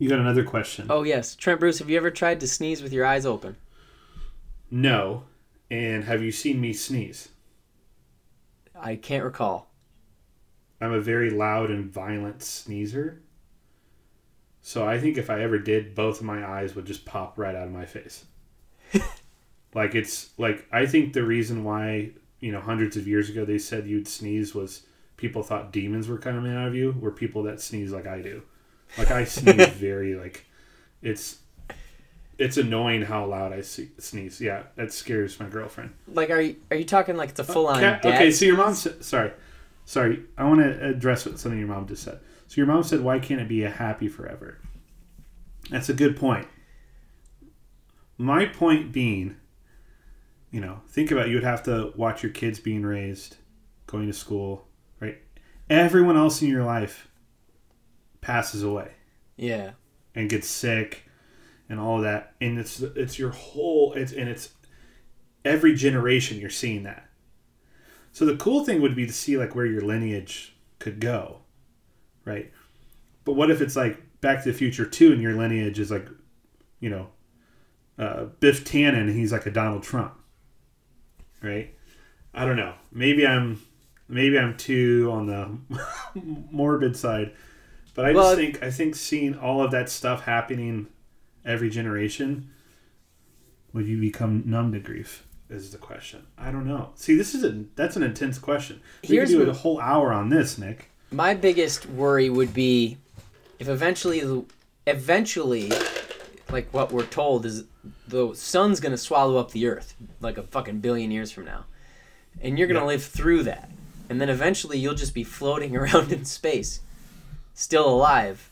you got another question? Oh yes, Trent Bruce. Have you ever tried to sneeze with your eyes open? No. And have you seen me sneeze? I can't recall. I'm a very loud and violent sneezer. So I think if I ever did, both of my eyes would just pop right out of my face. [LAUGHS] like it's like I think the reason why you know hundreds of years ago they said you'd sneeze was people thought demons were coming out of you. Were people that sneeze like I do. Like I sneeze [LAUGHS] very like it's it's annoying how loud I see, sneeze. Yeah, that scares my girlfriend. Like, are you are you talking like it's a uh, full on? Ca- okay, so your mom said, sorry, sorry. I want to address what something your mom just said. So your mom said, "Why can't it be a happy forever?" That's a good point. My point being, you know, think about you would have to watch your kids being raised, going to school, right? Everyone else in your life passes away Yeah. and gets sick and all that. And it's it's your whole it's and it's every generation you're seeing that. So the cool thing would be to see like where your lineage could go right? But what if it's like back to the future 2 and your lineage is like you know uh, biff tannen and he's like a donald trump right? I don't know. Maybe i'm maybe i'm too on the [LAUGHS] morbid side but i Well, just think i think seeing all of that stuff happening every generation would you become numb to grief is the question. I don't know. See this is a that's an intense question. We could do a whole hour on this nick. My biggest worry would be if eventually, eventually, like what we're told is the sun's gonna swallow up the earth like a fucking billion years from now. and you're gonna Yeah. live through that, and then eventually you'll just be floating [LAUGHS] around in space, still alive.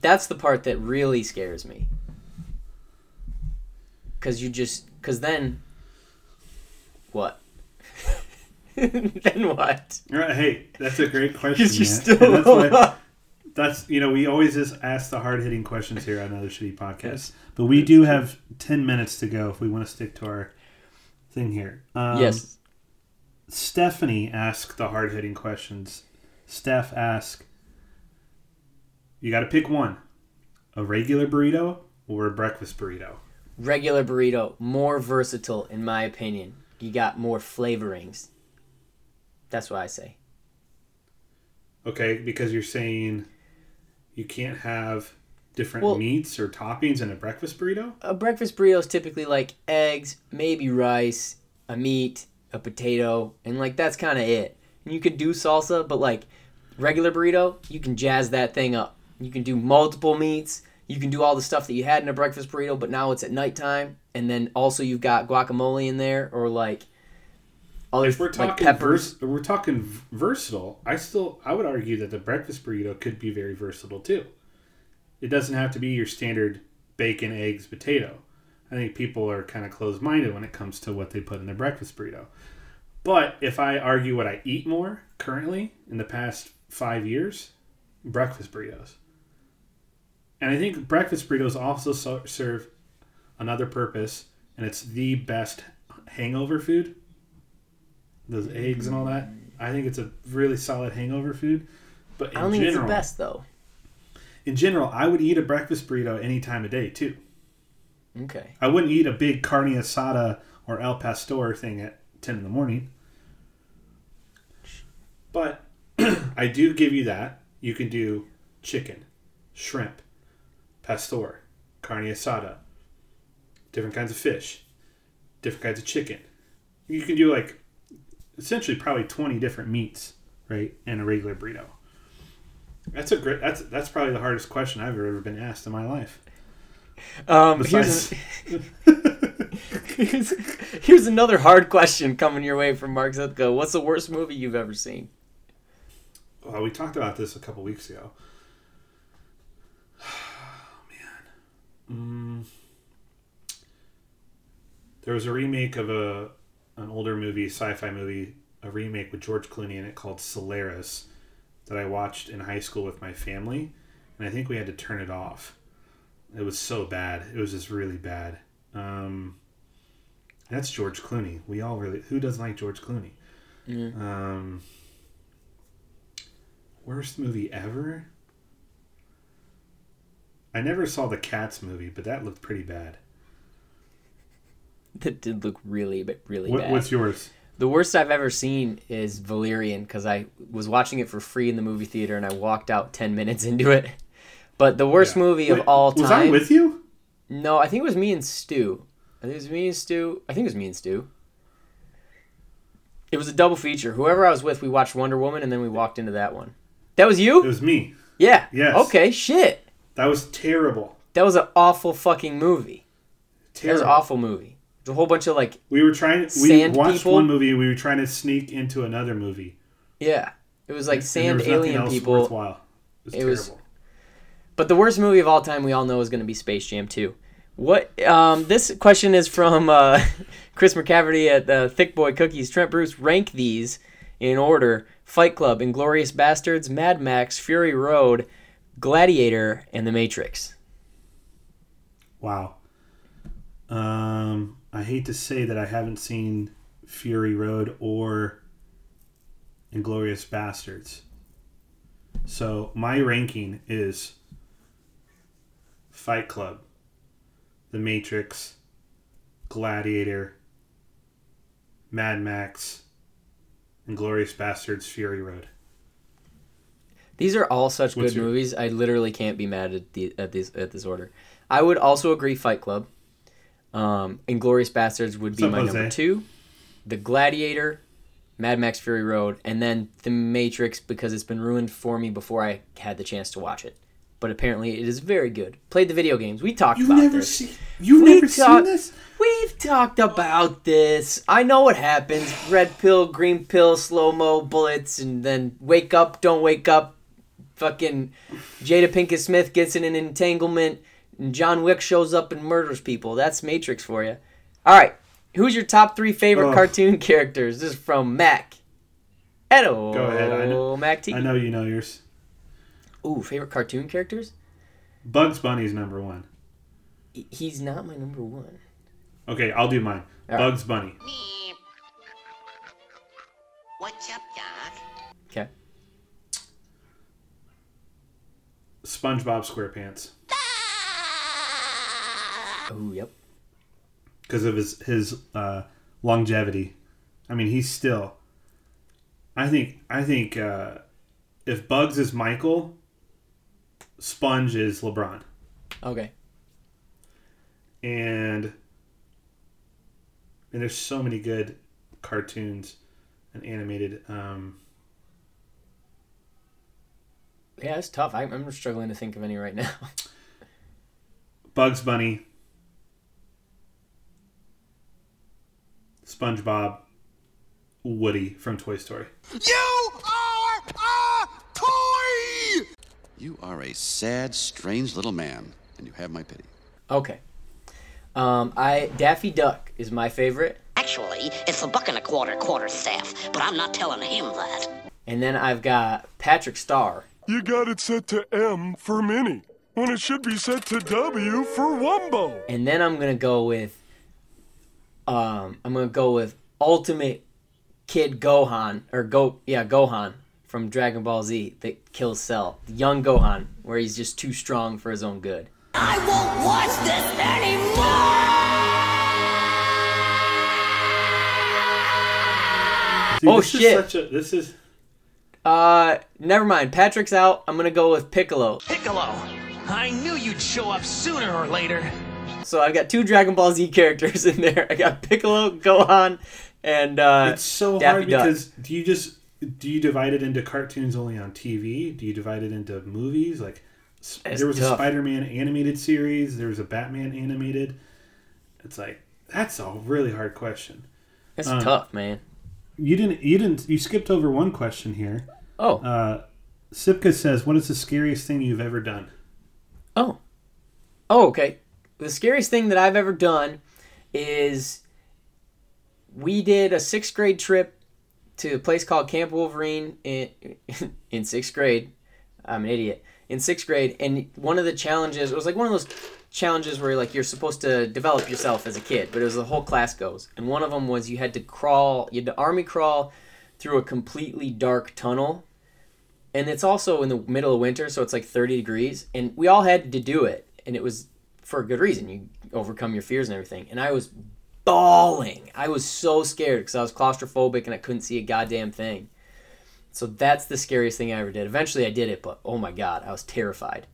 That's the part that really scares me. Cause you just, cause then, what? [LAUGHS] then what? All right, hey, that's a great [LAUGHS] question. Because you're man. still that's, why- that's you know we always just ask the hard hitting questions here on other shitty podcast, but we do have ten minutes to go if we want to stick to our thing here. Um, yes. Stephanie asked the hard hitting questions. Steph asked, "You got to pick one: a regular burrito or a breakfast burrito." regular burrito more versatile in my opinion. You got more flavorings. That's what i say. Okay, because you're saying you can't have different Well- meats or toppings in a breakfast burrito. a breakfast burrito is typically like eggs maybe rice a meat a potato and like that's kind of it. And you could do salsa but like regular burrito you can jazz that thing up you can do multiple meats you can do all the stuff that you had in a breakfast burrito but now it's at nighttime and then also you've got guacamole in there or like other If we're like talking peppers vers- we're talking versatile. I still I would argue that the breakfast burrito could be very versatile too. It doesn't have to be your standard bacon, eggs, potato. I think people are kind of closed minded when it comes to what they put in their breakfast burrito. But if I argue what I eat more currently in the past five years, breakfast burritos. And I think breakfast burritos also so- serve another purpose, and it's the best hangover food. Those mm-hmm. eggs and all that. I think it's a really solid hangover food. But in i don't think general, it's the best though in general, I would eat a breakfast burrito any time of day too. okay I wouldn't eat a big carne asada or el pastor thing at ten in the morning. But [CLEARS THROAT] I do give you that. You can do chicken, shrimp, pastor, carne asada, different kinds of fish, different kinds of chicken. You can do like essentially probably twenty different meats, right, in a regular burrito. That's a great. That's that's probably the hardest question I've ever been asked in my life. Um, Besides, here's, [LAUGHS] here's, here's another hard question coming your way from Mark Zutko. What's the worst movie you've ever seen? well, we talked about this a couple weeks ago. Mm, there was a remake of a an older movie, sci-fi movie, a remake with George Clooney in it called Solaris that I watched in high school with my family, and I think we had to turn it off. It was so bad. It was just really bad. Um, that's George Clooney. We all really who doesn't like George Clooney? Yeah. Um, worst movie ever. I never saw the Cats movie, but that looked pretty bad. That did look really, but really What, bad. what's yours? The worst I've ever seen is Valerian because I was watching it for free in the movie theater and I walked out 10 minutes into it. But the worst Yeah. movie of Wait, all Was I time. with you? No, I think it was me and Stu. I think it was me and Stu. I think it was me and Stu. It was a double feature. Whoever I was with, we watched Wonder Woman and then we walked into that one. That was you? It was me. Yeah. Yes. Okay, shit. That was terrible. That was an awful fucking movie. That was Terrible. an awful movie. There's a whole bunch of like, We were trying. To we watched people? one movie. We were trying to sneak into another movie. yeah. It was like and sand nothing alien people. Worthwhile. It was It was- But the worst movie of all time, we all know, is going to be Space Jam 2. What? Um, this question is from uh, [LAUGHS] Chris McCaverty at uh, Thick Boy Cookies. Trent Bruce, rank these in order: Fight Club, Inglourious Basterds, Mad Max, Fury Road, Gladiator, and The Matrix. Wow. Um, I hate to say that I haven't seen Fury Road or Inglourious Basterds. So my ranking is Fight Club, The Matrix, Gladiator, Mad Max, Inglourious Basterds, Fury Road. These are all such What's good your- movies. I literally can't be mad at the at this at this order. I would also agree Fight Club. Um, Inglourious Basterds would be up, my Jose? number two. The Gladiator, Mad Max Fury Road, and then The Matrix because it's been ruined for me before I had the chance to watch it. But apparently it is very good. Played the video games. We talked You've about never this. seen. You've We never talk- seen this? We've talked about this. I know what happens. Red pill, green pill, slow mo, bullets, and then wake up, don't wake up. Fucking Jada Pinkett Smith gets in an entanglement, and John Wick shows up and murders people. That's Matrix for you. All right, who's your top three favorite Ugh. cartoon characters? This is from Mac. Edo. Go ahead, I know- Mac T. I know you know yours. Ooh, favorite cartoon characters? Bugs Bunny's number one. He's not my number one. Okay, I'll do mine. All right. Bugs Bunny. What's up, Doc? Okay. SpongeBob SquarePants Oh, yep. because of his his uh, longevity. I mean, he's still. I think I think uh, if Bugs is Michael, Sponge is LeBron, Okay. and and there's so many good cartoons and animated. Um, Yeah, it's tough. I, I'm struggling to think of any right now. [LAUGHS] Bugs Bunny, SpongeBob, Woody from Toy Story. You are a toy! You are a sad, strange little man, and you have my pity. Okay. Um, I Daffy Duck is my favorite, Actually, it's a buck and a quarter quarter staff, but I'm not telling him that. and then I've got Patrick Star. You got it set to M for Minnie, when it should be set to W for Wumbo. And then I'm gonna go with, um, I'm gonna go with Ultimate Kid Gohan or Go yeah Gohan from Dragon Ball Z that kills Cell, young Gohan, where he's just too strong for his own good. I won't watch this anymore! See, Oh, this shit. Is such a, this is Uh, never mind. Patrick's out. I'm gonna go with Piccolo. Piccolo, I knew you'd show up sooner or later. So I've got two Dragon Ball Z [LAUGHS] characters in there. I got Piccolo, Gohan, and uh, it's so Daffy hard Duck. because do you just do you divide it into cartoons only on TV? Do you divide it into movies? Like s- It's there was a. Spider-Man animated series. There was a Batman animated. It's like that's a really hard question. it's um, tough, man. You didn't. You didn't. You skipped over one question here. Oh, Uh, Sipka says, "What is the scariest thing you've ever done?" oh, oh. Okay. The scariest thing that I've ever done is we did a sixth grade trip to a place called Camp Wolverine in [LAUGHS] in sixth grade. I'm an idiot. In sixth grade, and one of the challenges it was like one of those challenges where like you're supposed to develop yourself as a kid, but it was the whole class goes. And one of them was you had to crawl, you had to army crawl through a completely dark tunnel. And it's also in the middle of winter, so it's like 30 degrees, and we all had to do it, and it was for a good reason. You overcome your fears and everything. And I was bawling. I was so scared because I was claustrophobic and I couldn't see a goddamn thing. So that's the scariest thing I ever did. Eventually I did it, but oh my god, I was terrified.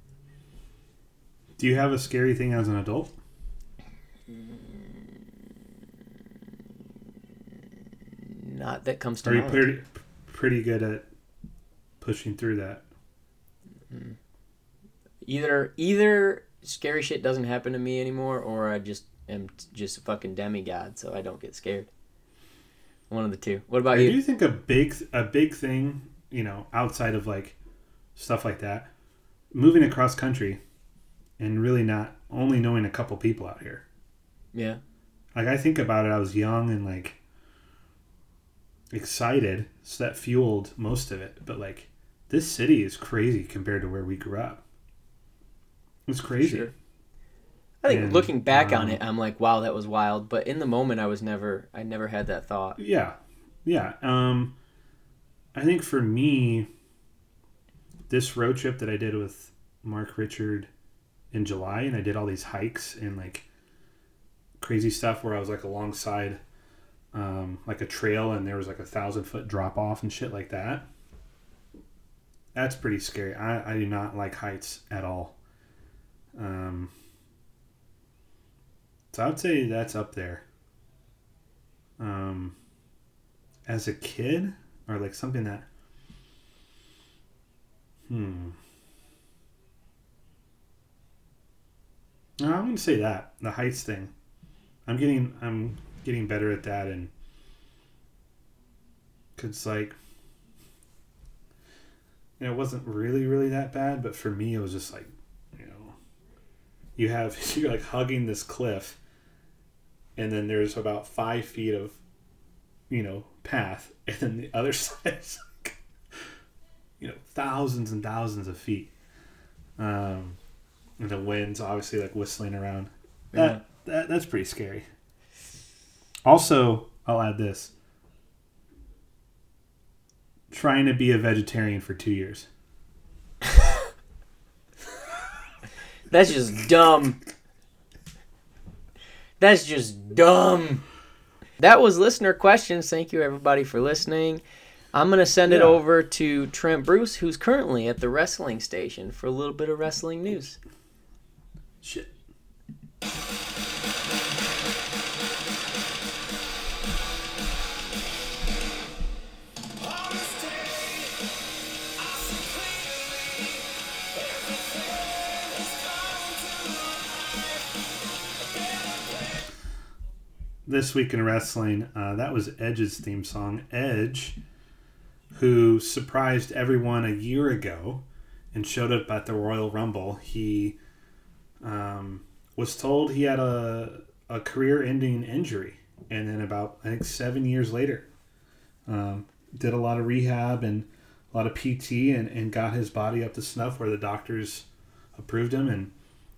Do you have a scary thing as an adult? Not that comes to Are mind. pretty pretty good at pushing through that? Mm-hmm. either either scary shit doesn't happen to me anymore or I just am just a fucking demigod so I don't get scared. One of the two. What about I you? do you think a big a big thing, you know, outside of like stuff like that, moving across country, and really not only knowing a couple people out here. Yeah. Like I think about it, I was young and like excited, so that fueled most of it. But like, this city is crazy compared to where we grew up. It's crazy. Sure. I think And, looking back on um, it, I'm like, wow, that was wild. But in the moment, I was never, I never had that thought. Yeah, yeah. Um, I think for me, this road trip that I did with Mark Richard in July, and I did all these hikes and like crazy stuff where I was like alongside um, like a trail, and there was like a thousand foot drop off and shit like that. That's pretty scary. I, I do not like heights at all. Um, so I would say that's up there. Um, as a kid, or like something that. Hmm. No, I'm to say that the heights thing. I'm getting I'm getting better at that, and cause like you know, it wasn't really really that bad, but for me it was just like you know, you have [LAUGHS] you're like hugging this cliff, and then there's about five feet of you know path, [LAUGHS] and then the other [LAUGHS] side is like you know thousands and thousands of feet. Um, and the wind's obviously like whistling around. yeah. That, that that's pretty scary. Also, I'll add this: trying to be a vegetarian for two years. [LAUGHS] That's just dumb. That's just dumb. That was listener questions. Thank you everybody for listening. I'm gonna send it over to Trent Bruce, who's currently at the wrestling station for a little bit of wrestling news. Shit. This week in wrestling, uh, that was Edge's theme song. Edge, who surprised everyone a year ago and showed up at the Royal Rumble, he um, was told he had a, a career ending injury. And then, about, I think, seven years later, um, did a lot of rehab and a lot of PT and, and got his body up to snuff where the doctors approved him. And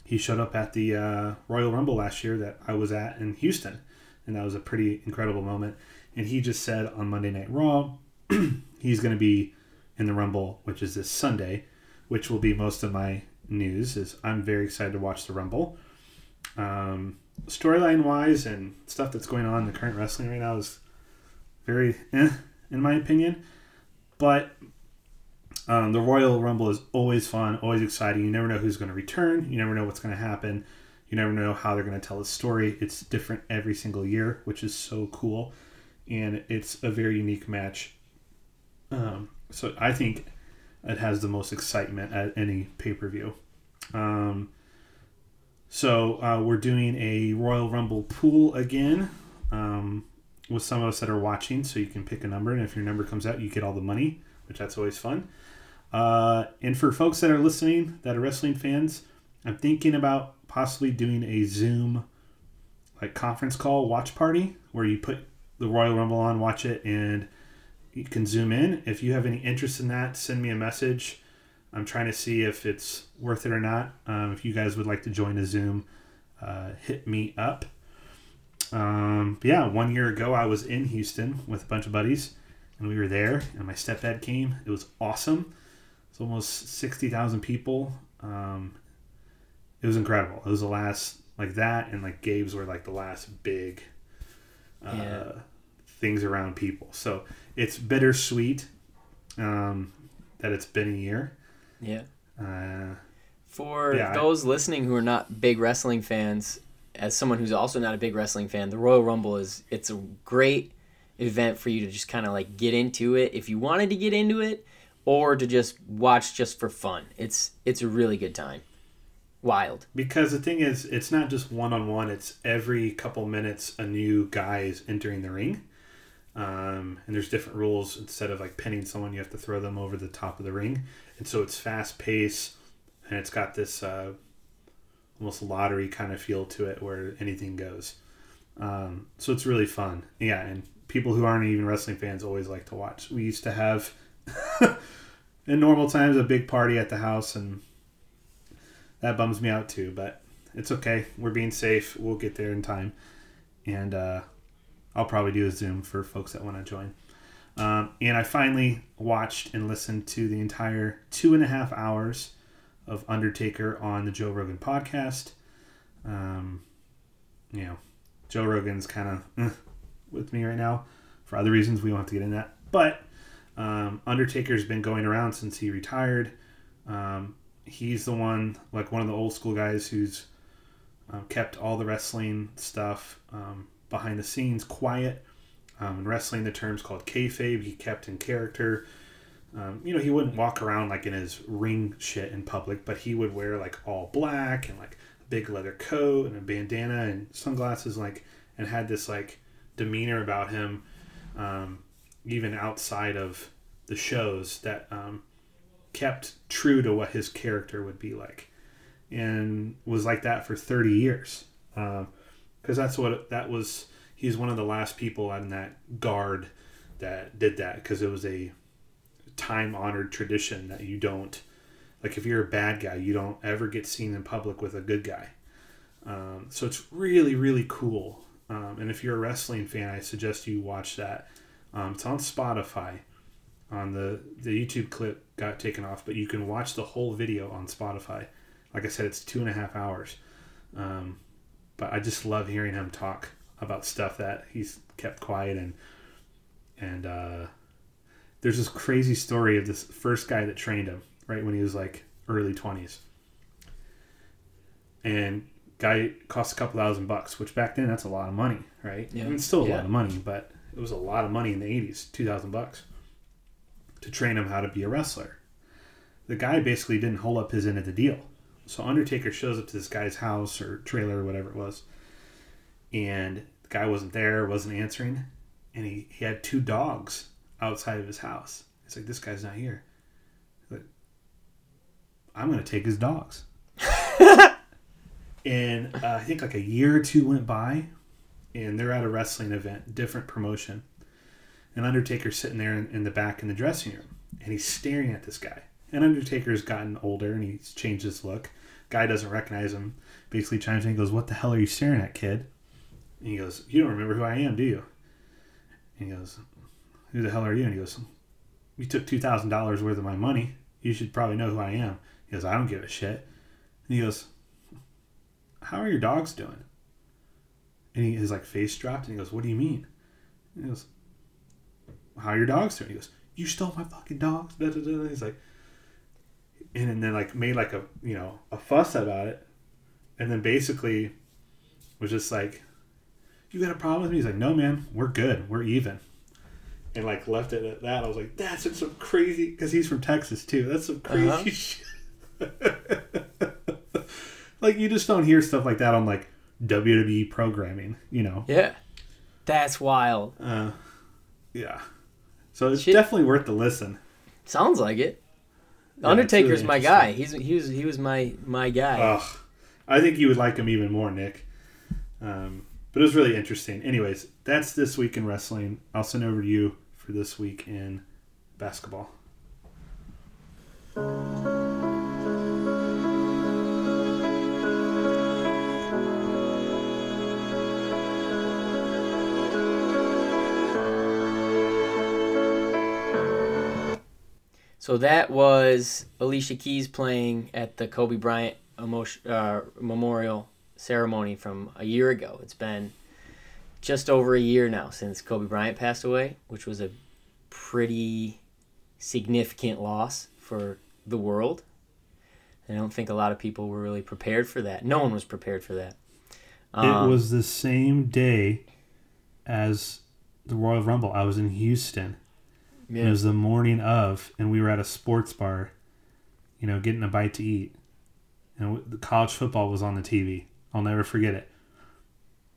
he showed up at the uh, Royal Rumble last year that I was at in Houston. And that was a pretty incredible moment. And he just said on Monday Night Raw, [CLEARS THROAT] he's going to be in the Rumble, which is this Sunday, which will be most of my news. Is I'm very excited to watch the Rumble. Um, Storyline wise and stuff that's going on in the current wrestling right now is very eh, in my opinion. But um, the Royal Rumble is always fun, always exciting. You never know who's going to return. You never know what's going to happen. You never know how they're going to tell a story. It's different every single year, which is so cool. And it's a very unique match. Um, so I think it has the most excitement at any pay per view. Um, so uh, we're doing a Royal Rumble pool again um, with some of us that are watching. So you can pick a number, and if your number comes out, you get all the money, which that's always fun. Uh, and for folks that are listening that are wrestling fans, I'm thinking about possibly doing a Zoom like conference call watch party where you put the Royal Rumble on, watch it, and you can zoom in. If you have any interest in that, send me a message. I'm trying to see if it's worth it or not. Um, if you guys would like to join a Zoom, uh, hit me up. Um, yeah, one year ago I was in Houston with a bunch of buddies, and we were there, and my stepdad came. It was awesome. It's almost sixty thousand people. Um, it was incredible. It was the last like that, and like Gabe's were like the last big uh, Yeah. things around people. So it's bittersweet um, that it's been a year. Yeah. Uh, For Yeah, I- those listening who are not big wrestling fans, as someone who's also not a big wrestling fan, the Royal Rumble is it's a great event for you to just kind of like get into it if you wanted to get into it or to just watch just for fun. It's it's a really good time. Wild. because the thing is, it's not just one on one. It's every couple minutes a new guy is entering the ring, um, and there's different rules. Instead of like pinning someone, you have to throw them over the top of the ring, and so it's fast paced, and it's got this uh, almost lottery kind of feel to it where anything goes. Um, so it's really fun. Yeah, and people who aren't even wrestling fans always like to watch. We used to have [LAUGHS] in normal times a big party at the house and that bums me out too, but it's okay. We're being safe. We'll get there in time. And uh, I'll probably do a Zoom for folks that want to join. Um, and I finally watched and listened to the entire two and a half hours of Undertaker on the Joe Rogan podcast. Um, you know, Joe Rogan's kind of with me right now for other reasons. We won't have to get into that. But um, Undertaker's been going around since he retired. Um, he's the one, like one of the old school guys who's um, kept all the wrestling stuff um, behind the scenes quiet. Um, in wrestling, the term's called kayfabe. He kept in character. Um, you know, he wouldn't walk around like in his ring shit in public, but he would wear like all black and like a big leather coat and a bandana and sunglasses, like, and had this like demeanor about him, um, even outside of the shows that um, kept true to what his character would be like, and was like that for thirty years, because that's what that was. He's one of the last people on that guard that did that because it was a time honored tradition that you don't like if you're a bad guy you don't ever get seen in public with a good guy. Um, so it's really really cool. Um, and if you're a wrestling fan i suggest you watch that. Um, it's on spotify on the the youtube clip got taken off but you can watch the whole video on spotify. Like i said it's two and a half hours. Um, but i just love hearing him talk about stuff that he's kept quiet and and uh, there's this crazy story of this first guy that trained him right when he was like early 20s and guy cost a couple thousand bucks which back then that's a lot of money right? Yeah. I mean, it's still a Yeah. lot of money but it was a lot of money in the 80s 2000 bucks to train him how to be a wrestler the guy basically didn't hold up his end of the deal so undertaker shows up to this guy's house or trailer or whatever it was and the guy wasn't there wasn't answering and he, he had two dogs outside of his house. It's like this guy's not here. Like, I'm gonna take his dogs. [LAUGHS] and uh, I think like a year or two went by, and they're at a wrestling event, different promotion. And Undertaker's sitting there in, the back in the dressing room, and he's staring at this guy. And Undertaker's gotten older, and he's changed his look. Guy doesn't recognize him. Basically chimes in and goes, "What the hell are you staring at, kid?" And he goes, "You don't remember who I am, do you?" And he goes, Who the hell are you? And he goes, You took $2,000 worth of my money. You should probably know who I am. He goes, I don't give a shit. And he goes, How are your dogs doing? And he, his like face dropped and he goes, What do you mean? And he goes, How are your dogs doing? He goes, You stole my fucking dogs. Da, da, da. He's like, and and then like made like a, you know, a fuss about it. And then basically was just like, you got a problem with me? He's like, no, man, we're good. We're even. And like left it at that. I was like, that's some crazy, because he's from Texas too. That's some crazy Uh-huh. [LAUGHS] shit. like you just don't hear stuff like that on like WWE programming, you know? Yeah. That's wild. Uh, yeah. So it's Shit. definitely worth the listen. Sounds like it. Yeah, Undertaker's really my guy. He's he was he was my my guy. Ugh. I think you would like him even more, Nick. Um, but it was really interesting. Anyways, that's this week in wrestling. I'll send over to you for this week in basketball. So that was Alicia Keys playing at the Kobe Bryant emotion, uh, memorial ceremony from a year ago. It's been just over a year now since Kobe Bryant passed away, which was a pretty significant loss for the world. I don't think a lot of people were really prepared for that. No one was prepared for that. Um, it was the same day as the Royal Rumble. I was in Houston. Yeah. It was the morning of, and we were at a sports bar, you know, getting a bite to eat. And the college football was on the TV. I'll never forget it.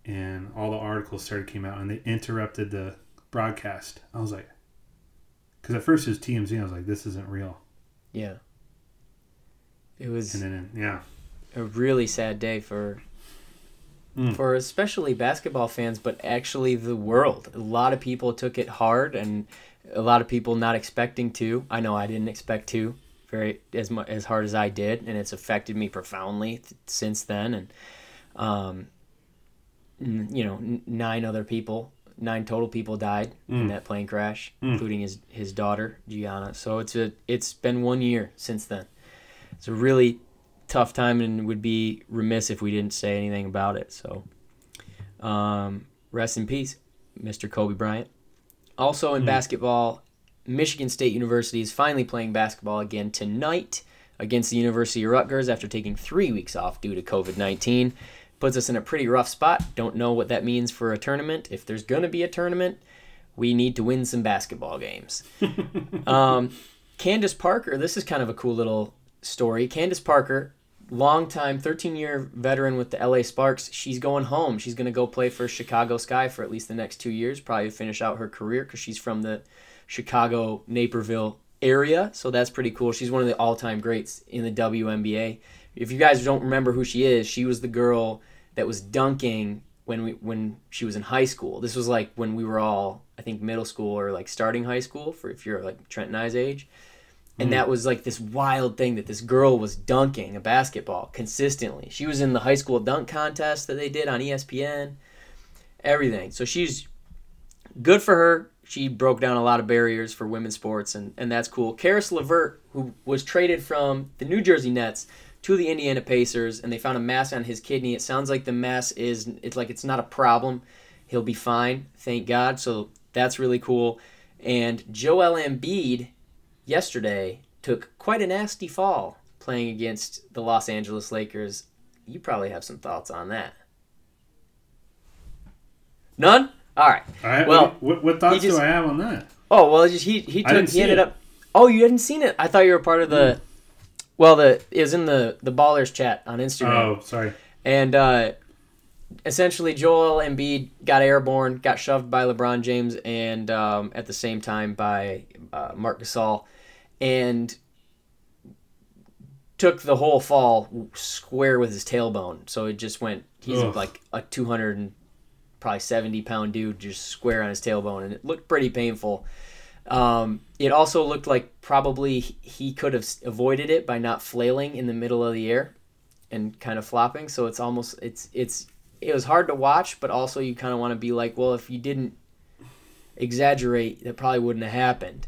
And all the articles started came out, and they interrupted the broadcast. I was like, because at first it was TMZ. I was like, this isn't real. yeah. It was. And then yeah, a really sad day for Mm. for especially basketball fans, but actually the world. A lot of people took it hard, and a lot of people not expecting to. I know I didn't expect to very as much as hard as I did, and it's affected me profoundly th- since then. And um, n- you know, n- nine other people, nine total people died in that plane crash, including his his daughter Gianna. So it's a it's been one year since then. It's a really tough time and would be remiss if we didn't say anything about it. So, um, rest in peace, Mr. Kobe Bryant. Also in basketball, Michigan State University is finally playing basketball again tonight against the University of Rutgers after taking three weeks off due to COVID 19. Puts us in a pretty rough spot. Don't know what that means for a tournament. If there's going to be a tournament, we need to win some basketball games. [LAUGHS] um, Candace Parker, this is kind of a cool little story. Candace Parker longtime 13 year veteran with the LA Sparks. She's going home. She's going to go play for Chicago Sky for at least the next two years, probably finish out her career because she's from the Chicago Naperville area. So that's pretty cool. She's one of the all time greats in the WNBA. If you guys don't remember who she is, she was the girl that was dunking when we when she was in high school. This was like when we were all I think middle school or like starting high school for if you're like Trent and I's age. And hmm. that was like this wild thing that this girl was dunking a basketball consistently. She was in the high school dunk contest that they did on ESPN, everything. So she's good for her. She broke down a lot of barriers for women's sports, and, and that's cool. Caris LeVert, who was traded from the New Jersey Nets to the Indiana Pacers, and they found a mass on his kidney. It sounds like the mass is it's like it's not a problem. He'll be fine, thank God. So that's really cool. And Joel Embiid yesterday took quite a nasty fall playing against the Los Angeles Lakers. You probably have some thoughts on that. None? All right. All right. Well, what, what thoughts just- do I have on that? Oh well, just he he took he ended it. up. Oh, you hadn't seen it? I thought you were part of the. Well, the it was in the the ballers chat on Instagram, Oh, sorry. and uh, essentially Joel Embiid got airborne, got shoved by LeBron James, and um, at the same time by uh, Marc Gasol, and took the whole fall square with his tailbone. So it just went. He's Ugh. like a two hundred and probably seventy pound dude, just square on his tailbone, and it looked pretty painful. Um, it also looked like probably he could have avoided it by not flailing in the middle of the air and kind of flopping. So it's almost it's it's it was hard to watch, but also you kind of want to be like, well, if you didn't exaggerate, that probably wouldn't have happened.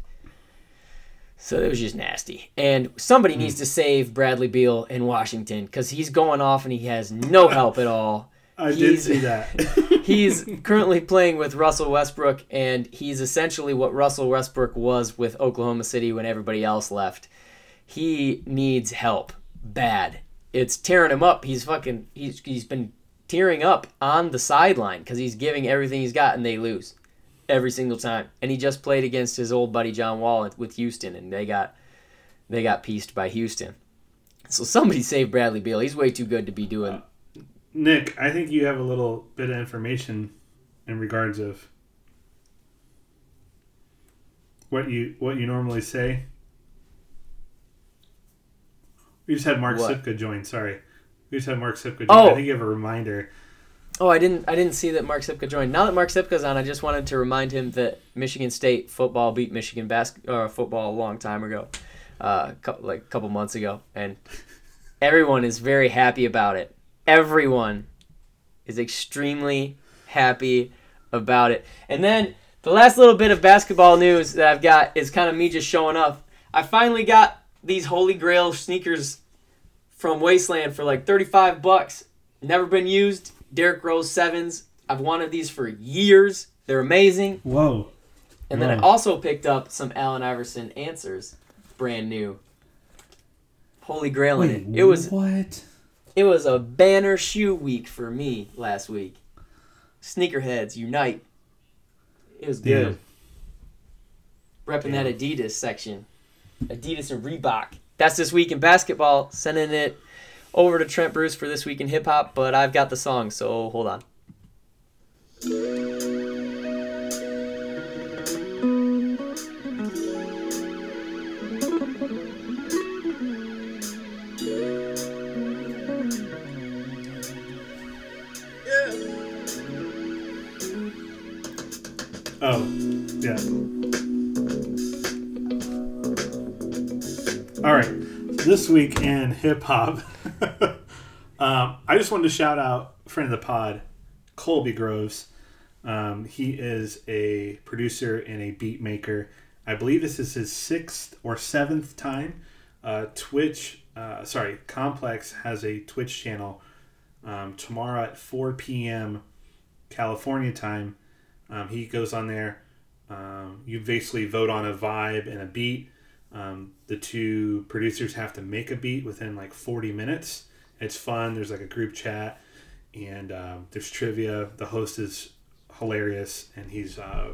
So it was just nasty. And somebody hmm. needs to save Bradley Beal in Washington because he's going off and he has no help at all. [LAUGHS] I did see that. [LAUGHS] he's currently playing with Russell Westbrook, and he's essentially what Russell Westbrook was with Oklahoma City when everybody else left. He needs help bad. It's tearing him up. He's fucking. He's he's been tearing up on the sideline because he's giving everything he's got, and they lose every single time. And he just played against his old buddy John Wall with Houston, and they got they got pieced by Houston. So somebody save Bradley Beal. He's way too good to be doing. Nick, I think you have a little bit of information in regards of what you what you normally say. We just had Mark What? Sipka join. Sorry, we just had Mark Sipka join. Oh. I think you have a reminder. Oh, I didn't. I didn't see that Mark Sipka joined. Now that Mark Sipka's on, I just wanted to remind him that Michigan State football beat Michigan bas- uh, football a long time ago, uh, like a couple months ago, and everyone is very happy about it. Everyone is extremely happy about it. And then the last little bit of basketball news that I've got is kind of me just showing off. I finally got these Holy Grail sneakers from Wasteland for like 35 bucks. Never been used. Derrick Rose sevens. I've wanted these for years. They're amazing. Whoa. And then I also picked up some Allen Iverson answers, brand new. Holy Grail in it. It was what? it was a banner shoe week for me last week. Sneakerheads unite. It was good. Repping that Adidas section. Adidas and Reebok. That's this week in basketball. Sending it over to Trent Bruce for this week in hip hop, but I've got the song, so hold on. Oh, yeah. All right. This week in hip hop, [LAUGHS] um, I just wanted to shout out friend of the pod, Colby Groves. Um, he is a producer and a beat maker. I believe this is his sixth or seventh time. Uh, Twitch, uh, sorry, Complex has a Twitch channel um, tomorrow at 4 p.m. California time. Um, he goes on there. Um, you basically vote on a vibe and a beat. Um, the two producers have to make a beat within like 40 minutes. It's fun. There's like a group chat and um, there's trivia. The host is hilarious and he's uh,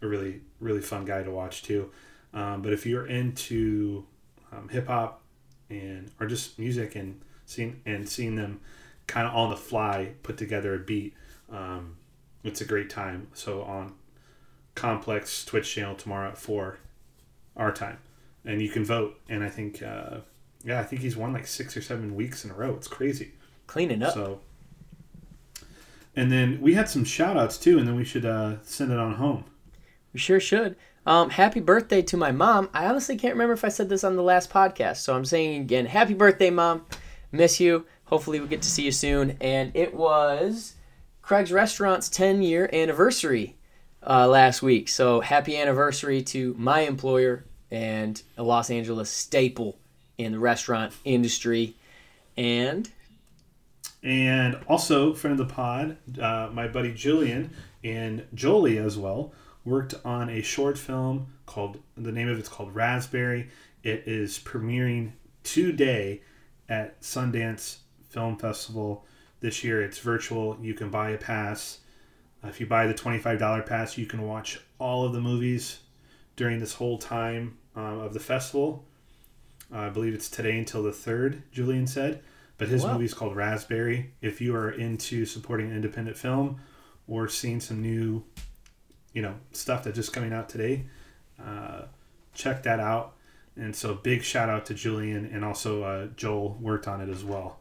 a really, really fun guy to watch too. Um, but if you're into um, hip hop and or just music in seeing and seeing them kind of on the fly put together a beat. Um, it's a great time. So on Complex Twitch channel tomorrow at four, our time, and you can vote. And I think, uh, yeah, I think he's won like six or seven weeks in a row. It's crazy. Cleaning up. So, and then we had some shout outs too, and then we should uh, send it on home. We sure should. Um, happy birthday to my mom. I honestly can't remember if I said this on the last podcast, so I'm saying again, happy birthday, mom. Miss you. Hopefully, we get to see you soon. And it was Craig's Restaurant's 10 year anniversary uh, last week. So, happy anniversary to my employer and a Los Angeles staple in the restaurant industry. And And also, friend of the pod, uh, my buddy Julian and Jolie as well worked on a short film called the name of it's called Raspberry. It is premiering today at Sundance Film Festival this year. It's virtual. You can buy a pass. Uh, if you buy the $25 pass, you can watch all of the movies during this whole time um, of the festival. Uh, I believe it's today until the 3rd, Julian said. But his Wow. movie is called Raspberry. If you are into supporting independent film or seeing some new, you know, stuff that's just coming out today, uh, check that out. And so, big shout out to Julian and also uh, Joel worked on it as well.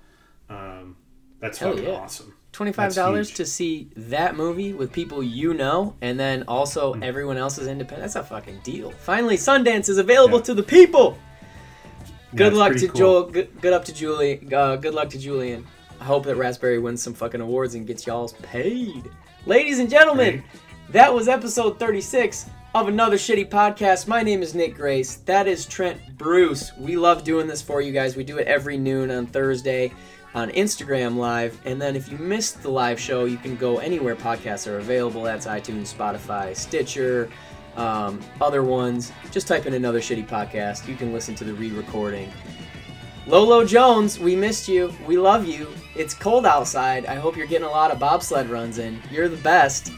Um, that's Hell fucking yeah. awesome. $25 to see that movie with people you know and then also Mm. everyone else is independent. That's a fucking deal. Finally, Sundance is available Yeah. to the people. Good That's luck to cool. Joel. Good, good up to Julie. Uh, good luck to Julian. I hope that Raspberry wins some fucking awards and gets y'all's paid. Ladies and gentlemen, Right. that was episode 36 of another shitty podcast. My name is Nick Grace. That is Trent Bruce. We love doing this for you guys. We do it every noon on Thursday on Instagram Live. And then if you missed the live show, you can go anywhere podcasts are available. That's iTunes, Spotify, Stitcher, um, other ones. Just type in another shitty podcast. You can listen to the re recording. Lolo Jones, we missed you. We love you. It's cold outside. I hope you're getting a lot of bobsled runs in. You're the best.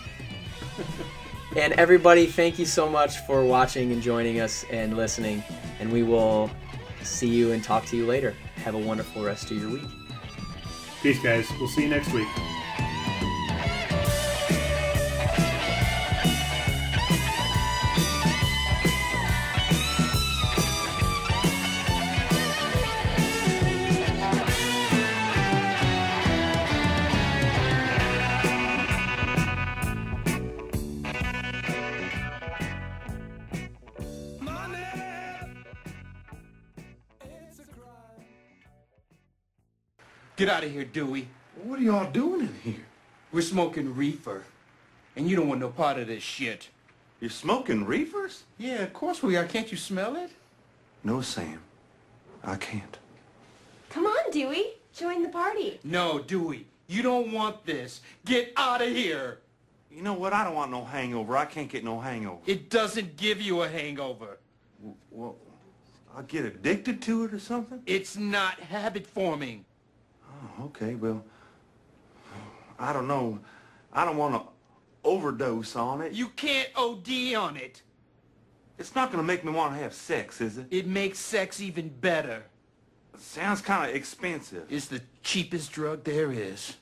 [LAUGHS] and everybody, thank you so much for watching and joining us and listening. And we will see you and talk to you later. Have a wonderful rest of your week. Peace, guys. We'll see you next week. Get out of here, Dewey. What are y'all doing in here? We're smoking reefer. And you don't want no part of this shit. You're smoking reefers? Yeah, of course we are. Can't you smell it? No, Sam. I can't. Come on, Dewey. Join the party. No, Dewey. You don't want this. Get out of here. You know what? I don't want no hangover. I can't get no hangover. It doesn't give you a hangover. Well, I'll get addicted to it or something? It's not habit forming. Oh, okay, well, I don't know. I don't want to overdose on it. You can't OD on it. It's not going to make me want to have sex, is it? It makes sex even better. sounds kind of expensive. It's the cheapest drug there is.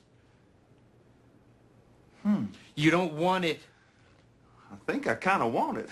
Hmm. You don't want it. I think I kind of want it.